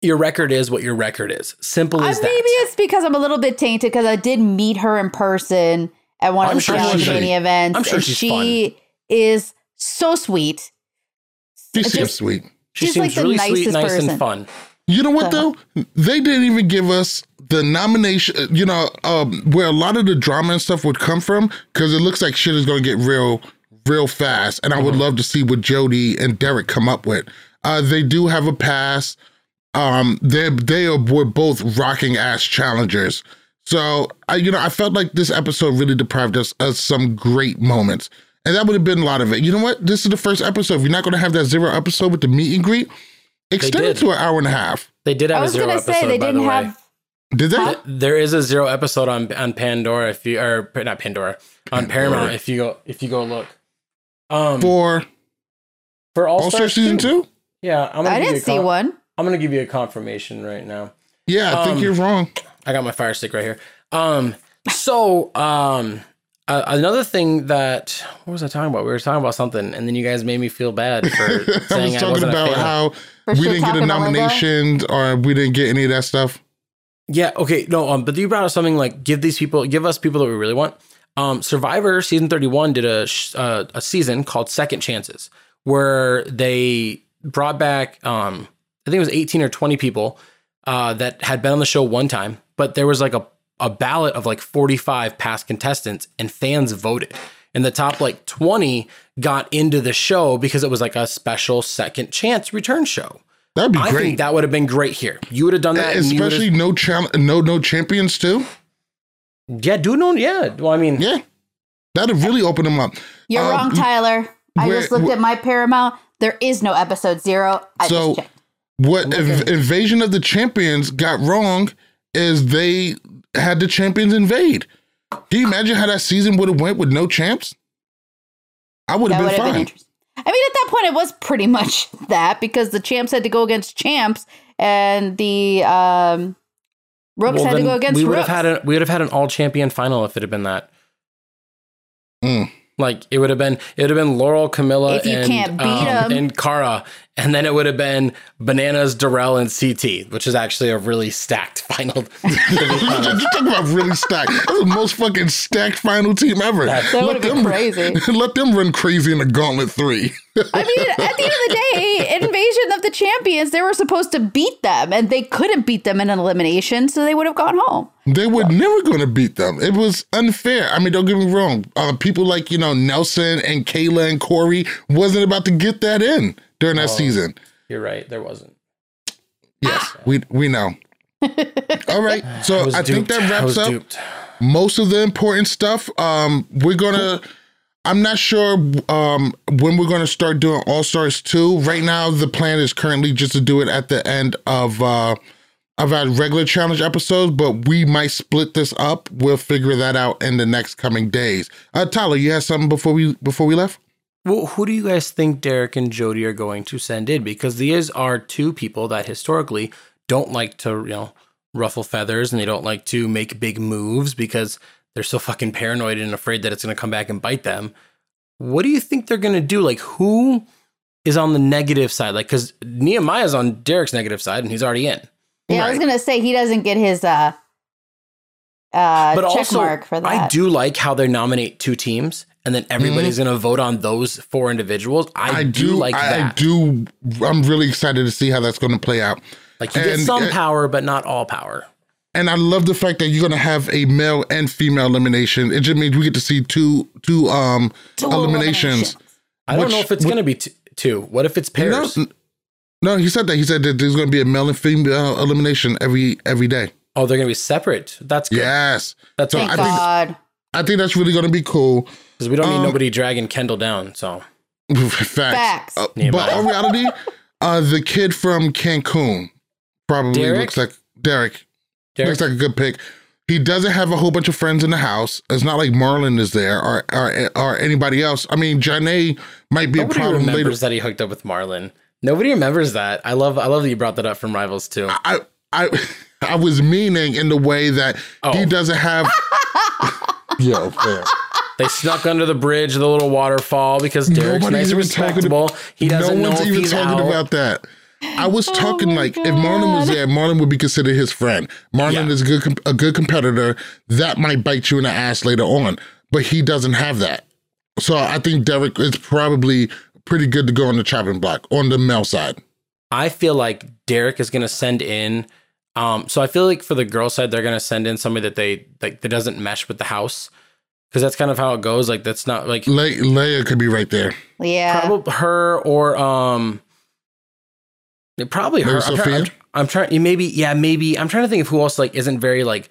your record is what your record is simple Uh, as that maybe it's because I'm a little bit tainted because I did meet her in person at one I'm of the sure Challenge she's- Mania events. I'm sure and she's she is so sweet. She It's seems just- sweet. she she's seems like really sweet nicest nice person. and fun You know what though? They didn't even give us the nomination. You know, um, where a lot of the drama and stuff would come from, because it looks like shit is going to get real, real fast. And I would love to see what Jodi and Derek come up with. Uh, they do have a pass. Um, they they are, were both rocking ass challengers. So I, you know, I felt like this episode really deprived us of some great moments, and that would have been a lot of it. You know what? This is the first episode. If you're not going to have that zero episode with the meet and greet, extend it to an hour and a half. they did have I a was zero gonna episode say they by didn't the way. have. Did they? Huh? There is a zero episode on on Pandora if you or not Pandora on Paramount if you go if you go look. Um for, For All All Star season two? Yeah, I'm gonna I didn't a see con- one. I'm gonna give you a confirmation right now. Yeah, I think Um, you're wrong. I got my fire stick right here. Um so um uh, another thing that what was I talking about? We were talking about something, and then you guys made me feel bad for I was saying I, talking wasn't about a fan. how For we shit didn't get a talking Melinda? nomination or we didn't get any of that stuff. Yeah, okay, no, um, but you brought up something like give these people, give us people that we really want. Um, Survivor season thirty one did a uh, a season called Second Chances, where they brought back, um, I think it was eighteen or twenty people uh, that had been on the show one time, but there was like a a ballot of like forty five past contestants, and fans voted, and the top like twenty got into the show because it was like a special second chance return show. That'd be I great. think that would have been great here. You would have done that, and you would've- Especially no chal- no no champions too. Yeah, do no, yeah. Well, I mean, Yeah, that'd really open them up. You're Um, wrong, Tyler. I where- just looked wh- at my Paramount. There is no episode zero. I So- just. What Inv- Invasion of the Champions got wrong is they had the champions invade. Can you imagine how that season would have went with no champs? I would have been have been fine. I mean, at that point, it was pretty much that because the champs had to go against champs, and the um, rooks well, had to go against we would rooks. have had a we would have had an all champion final if it had been that. Mm. Like it would have been it would have been Laurel, Camila, If you and can't beat um, 'em. and Cara, and then it would have been Bananas, Darrell, and CT, which is actually a really stacked final. to be you talking about really stacked. That's the most fucking stacked final team ever. That That Let would have been crazy. Let them run crazy in the Gauntlet Three. I mean, at the end of the day, Invasion of the Champions, they were supposed to beat them, and they couldn't beat them in an elimination, so they would have gone home. They were never going to beat them. It was unfair. I mean, don't get me wrong. Uh, people like you know Nelson and Kayla and Corey wasn't about to get that in during that Oh. season. You're right, there wasn't. Yes, we we know. All right, so was I, think that wraps up duped. most of the important stuff. Um, we're gonna. I'm not sure um, when we're gonna start doing All Stars two. Right now, the plan is currently just to do it at the end of uh, of our regular challenge episodes, but we might split this up. We'll figure that out in the next coming days. Uh, Tyler, you had something before we before we left? Well, who do you guys think Derek and Jodi are going to send in? Because these are two people that historically don't like to, you know, ruffle feathers and they don't like to make big moves because they're so fucking paranoid and afraid that it's going to come back and bite them. What do you think they're going to do? Like, who is on the negative side? Like, because Nehemiah's on Derek's negative side and he's already in. Yeah, I was gonna say he doesn't get his uh uh but check also, mark for that. I do like how they nominate two teams and then everybody's going to vote on those four individuals. I, Mm-hmm. I, do, do, like I, that. I do. I'm really excited to see how that's going to play out. Like you get some uh, power, but not all power. And I love the fact that you're going to have a male and female elimination. It just means we get to see two two um Two eliminations. I don't know if it's which- going to be t- two. What if it's pairs? No, no, he said that. He said that there's going to be a male and female elimination every every day. oh, they're going to be separate. That's good. Yes, That's Thank I think- God. I think that's really going to be cool. Because we don't need Um, nobody dragging Kendall down. So Facts. Facts. Uh, but but- in reality, uh, the kid from Cancun probably Derek? looks like Derek. Derek, Looks like a good pick. He doesn't have a whole bunch of friends in the house. It's not like Marlon is there or or, or anybody else. I mean, Janae might be nobody a problem remembers later. that he hooked up with Marlon. Nobody remembers that. I love. I love that you brought that up from Rivals too. I I I was meaning in the way that he Oh. doesn't have. Yo, fair. They snuck under the bridge, the little waterfall, because Derek's Nobody's nice and even talking respectable. He doesn't no know one's if even he's talking out. about that. I was oh talking my like if Marlon was there, Marlon would be considered his friend. Marlon Yeah. is a good com- a good competitor. That might bite you in the ass later on, but he doesn't have that. So I think Derek is probably pretty good to go on the chopping block on the male side. I feel like Derek is going to send in. Um, so I feel like for the girl side, they're going to send in somebody that they like that doesn't mesh with the house, because that's kind of how it goes. Like that's not like Le- Leah could be right there. Yeah. probably her or um, yeah, probably her. Maybe I'm trying, I'm, Sophia? I'm trying. Maybe yeah, maybe I'm trying to think of who else like isn't very like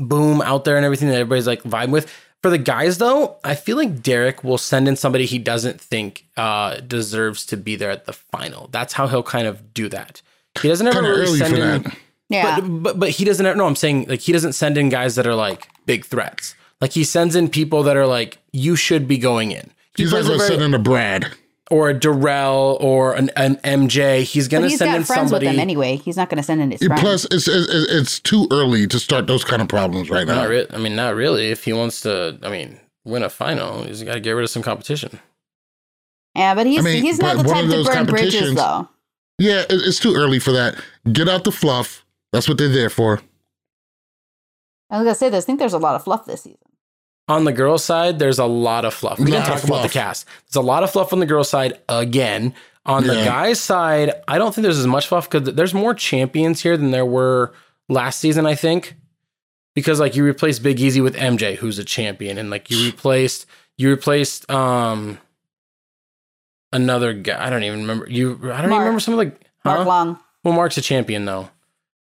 boom out there and everything that everybody's like vibe with. For the guys though, I feel like Derek will send in somebody he doesn't think uh deserves to be there at the final. That's how he'll kind of do that. He doesn't ever really send in. that. Yeah. But, but but he doesn't. No, I'm saying like he doesn't send in guys that are like big threats. Like he sends in people that are like you should be going in. He He's not plays a going to send in a Brad. or a Darrell or an, an MJ. He's gonna he's send got in friends somebody. with them anyway. He's not gonna send in his friends. Plus, it's, it's it's too early to start those kind of problems right now. Re- I mean, not really. If he wants to, I mean, win a final, he's got to get rid of some competition. yeah, but he's I mean, he's not the type to burn bridges though. Yeah, it's too early for that. Get out the fluff. That's what they're there for. I was gonna say this. I think there's a lot of fluff this season. On the girls' side, there's a lot of fluff. We didn't talk about the cast. There's a lot of fluff on the girls' side again. On the guys' side, I don't think there's as much fluff because there's more champions here than there were last season. I think because like you replaced Big Easy with MJ, who's a champion, and like you replaced you replaced um another guy. I don't even remember you. I don't even remember some of the Mark huh? Long. Well, Mark's a champion though.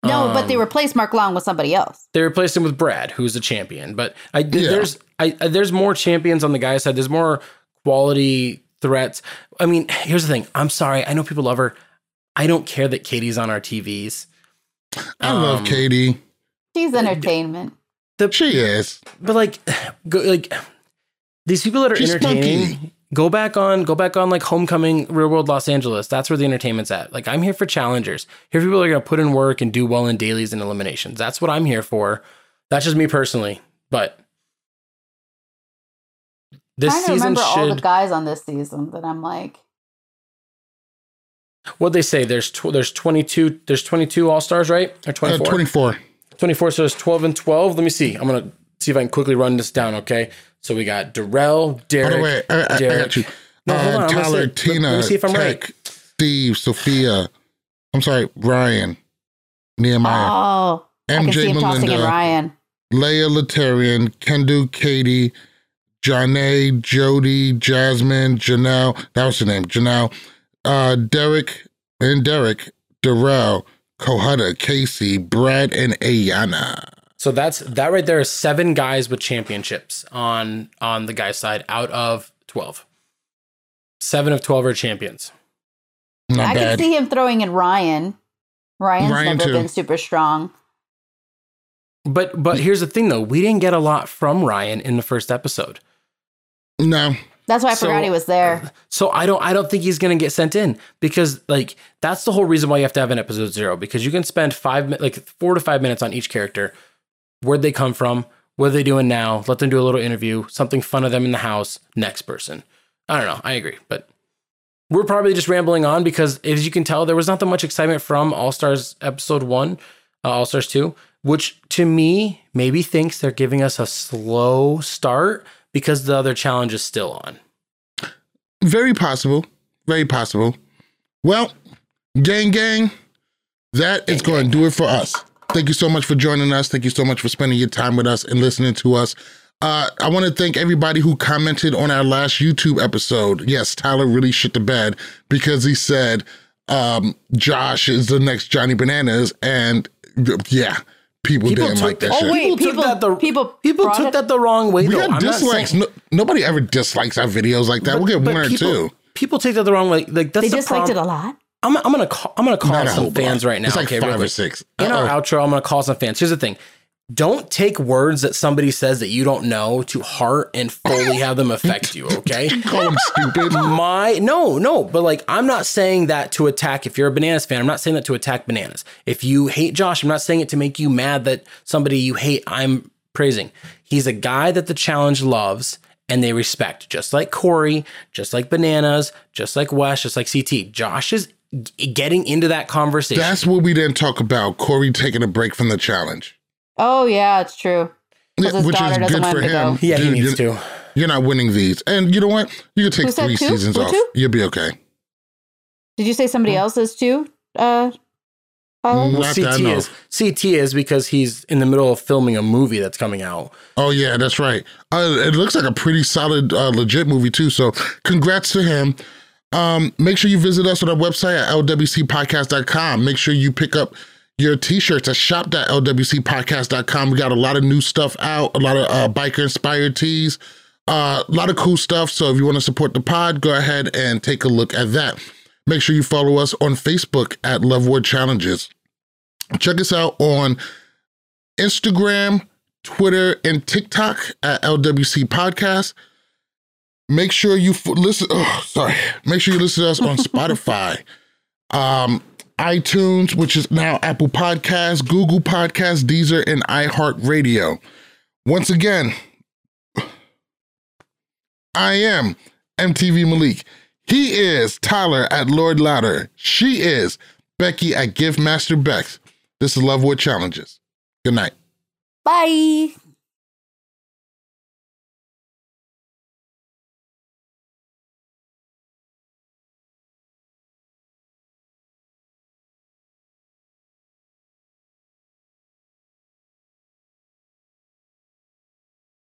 No, but they Um, replaced Mark Long with somebody else. they replaced him with Brad, who's a champion. But I Yeah. there's I there's more champions on the guys side. There's more quality threats. I mean, here's the thing. I'm sorry. I know people love her. I don't care that Katie's on our TVs. I love Um, Katie. She's entertainment. She is. But like, go, like these people that are She's entertaining. spunky. Go back on, go back on like Homecoming, Real World Los Angeles. That's where the entertainment's at. Like I'm here for challengers. Here, people are gonna put in work and do well in dailies and eliminations. That's what I'm here for. That's just me personally. But this trying to season remember all the should. guys on this season that I'm like, What they say? There's tw- there's 22 there's 22 All Stars, right? Or Uh, 24? 24. 24. So it's 12 and 12. Let me see. I'm gonna see if I can quickly run this down. Okay. So we got Darrell, By Derek. the way, I, I, I Derek. got you. No, hold on, uh, Tyler, say- Tina, let me see if I'm right. Steve, Sophia. I'm sorry, Ryan, Nehemiah, oh, I can see MJ him tossing in Melinda, Ryan. Leah Laterrian, Kendu, Katie, Janae, Jodi, Jasmine, Janelle. That was her name, Janelle. Uh, Derek and Derek, Darrell, Kohada, Casey, Brad, and Ayanna. So that's that right there is seven guys with championships on on the guy side out of 12. Seven of 12 are champions. Not I bad. can see him throwing in Ryan. Ryan's Ryan, never too. been super strong. But but here's the thing though, we didn't get a lot from Ryan in the first episode. no, That's why I So- forgot he was there. Uh, so I don't I don't think he's gonna get sent in because like that's the whole reason why you have to have an episode zero because you can spend five like four to five minutes on each character. Where'd they come from? What are they doing now? Let them do a little interview, something fun of them in the house. Next person. I don't know. I agree, but we're probably just rambling on because as you can tell, there was not that much excitement from All Stars episode one, uh, All Stars two, which to me maybe thinks they're giving us a slow start because the other challenge is still on. Very possible. Very possible. Well, gang, gang, that is going to do it for us. Thank you so much for joining us. Thank you so much for spending your time with us and listening to us. Uh, I want to thank everybody who commented on our last YouTube episode. Yes, Tyler really shit the bed because he said um, Josh is the next Johnny Bananas, and yeah, people, People didn't took like that that- shit. Oh, wait, People took that the- people, People took it- that the wrong way. we though. got I'm not dislikes. No, nobody ever dislikes our videos like that. we'll get one or people, two. People take that the wrong way. Like that's They the disliked problem. it a lot. I'm, I'm gonna call. I'm gonna call some fans right now. It's like okay, five or quick. six. In our outro, I'm gonna call some fans. Here's the thing: don't take words that somebody says that you don't know to heart and fully have them affect you. Okay. Call them stupid. My no, no, but like I'm not saying that to attack. If you're a bananas fan, I'm not saying that to attack bananas. If you hate Josh, I'm not saying it to make you mad that somebody you hate. I'm praising. He's a guy that the challenge loves and they respect, just like Corey, just like bananas, just like Wes, just like CT. Josh is getting into that conversation. That's what we didn't talk about. Corey taking a break from the challenge. Oh yeah, it's true. his which is good for him go. yeah, he needs you're, to. You're not winning these. And you know what? You can take Who three two? seasons Who off. two? You'll be okay. Did you say somebody Hmm. else is too? Uh, Tyler? Well, that I CT is CT is because he's in the middle of filming a movie that's coming out. Oh yeah, that's right. Uh, it looks like a pretty solid, uh, legit movie too. So congrats to him. Um, make sure you visit us on our website at lwcpodcast.com. Make sure you pick up your t-shirts at shop.lwcpodcast.com. We got a lot of new stuff out, a lot of uh, biker inspired tees, uh, a lot of cool stuff. So if you want to support the pod, go ahead and take a look at that. Make sure you follow us on Facebook at Love Word Challenges. Check us out on Instagram, Twitter, and TikTok at LWC Podcast. Make sure you f- listen. Oh, sorry. Make sure you listen to us on Spotify, um, iTunes, which is now Apple Podcasts, Google Podcasts, Deezer, and iHeartRadio. Once again, I am MTV Malik. He is Tyler at Lord Louder. She is Becky at Gift Master Bex. This is Love Wood Challenges. Good night. Bye.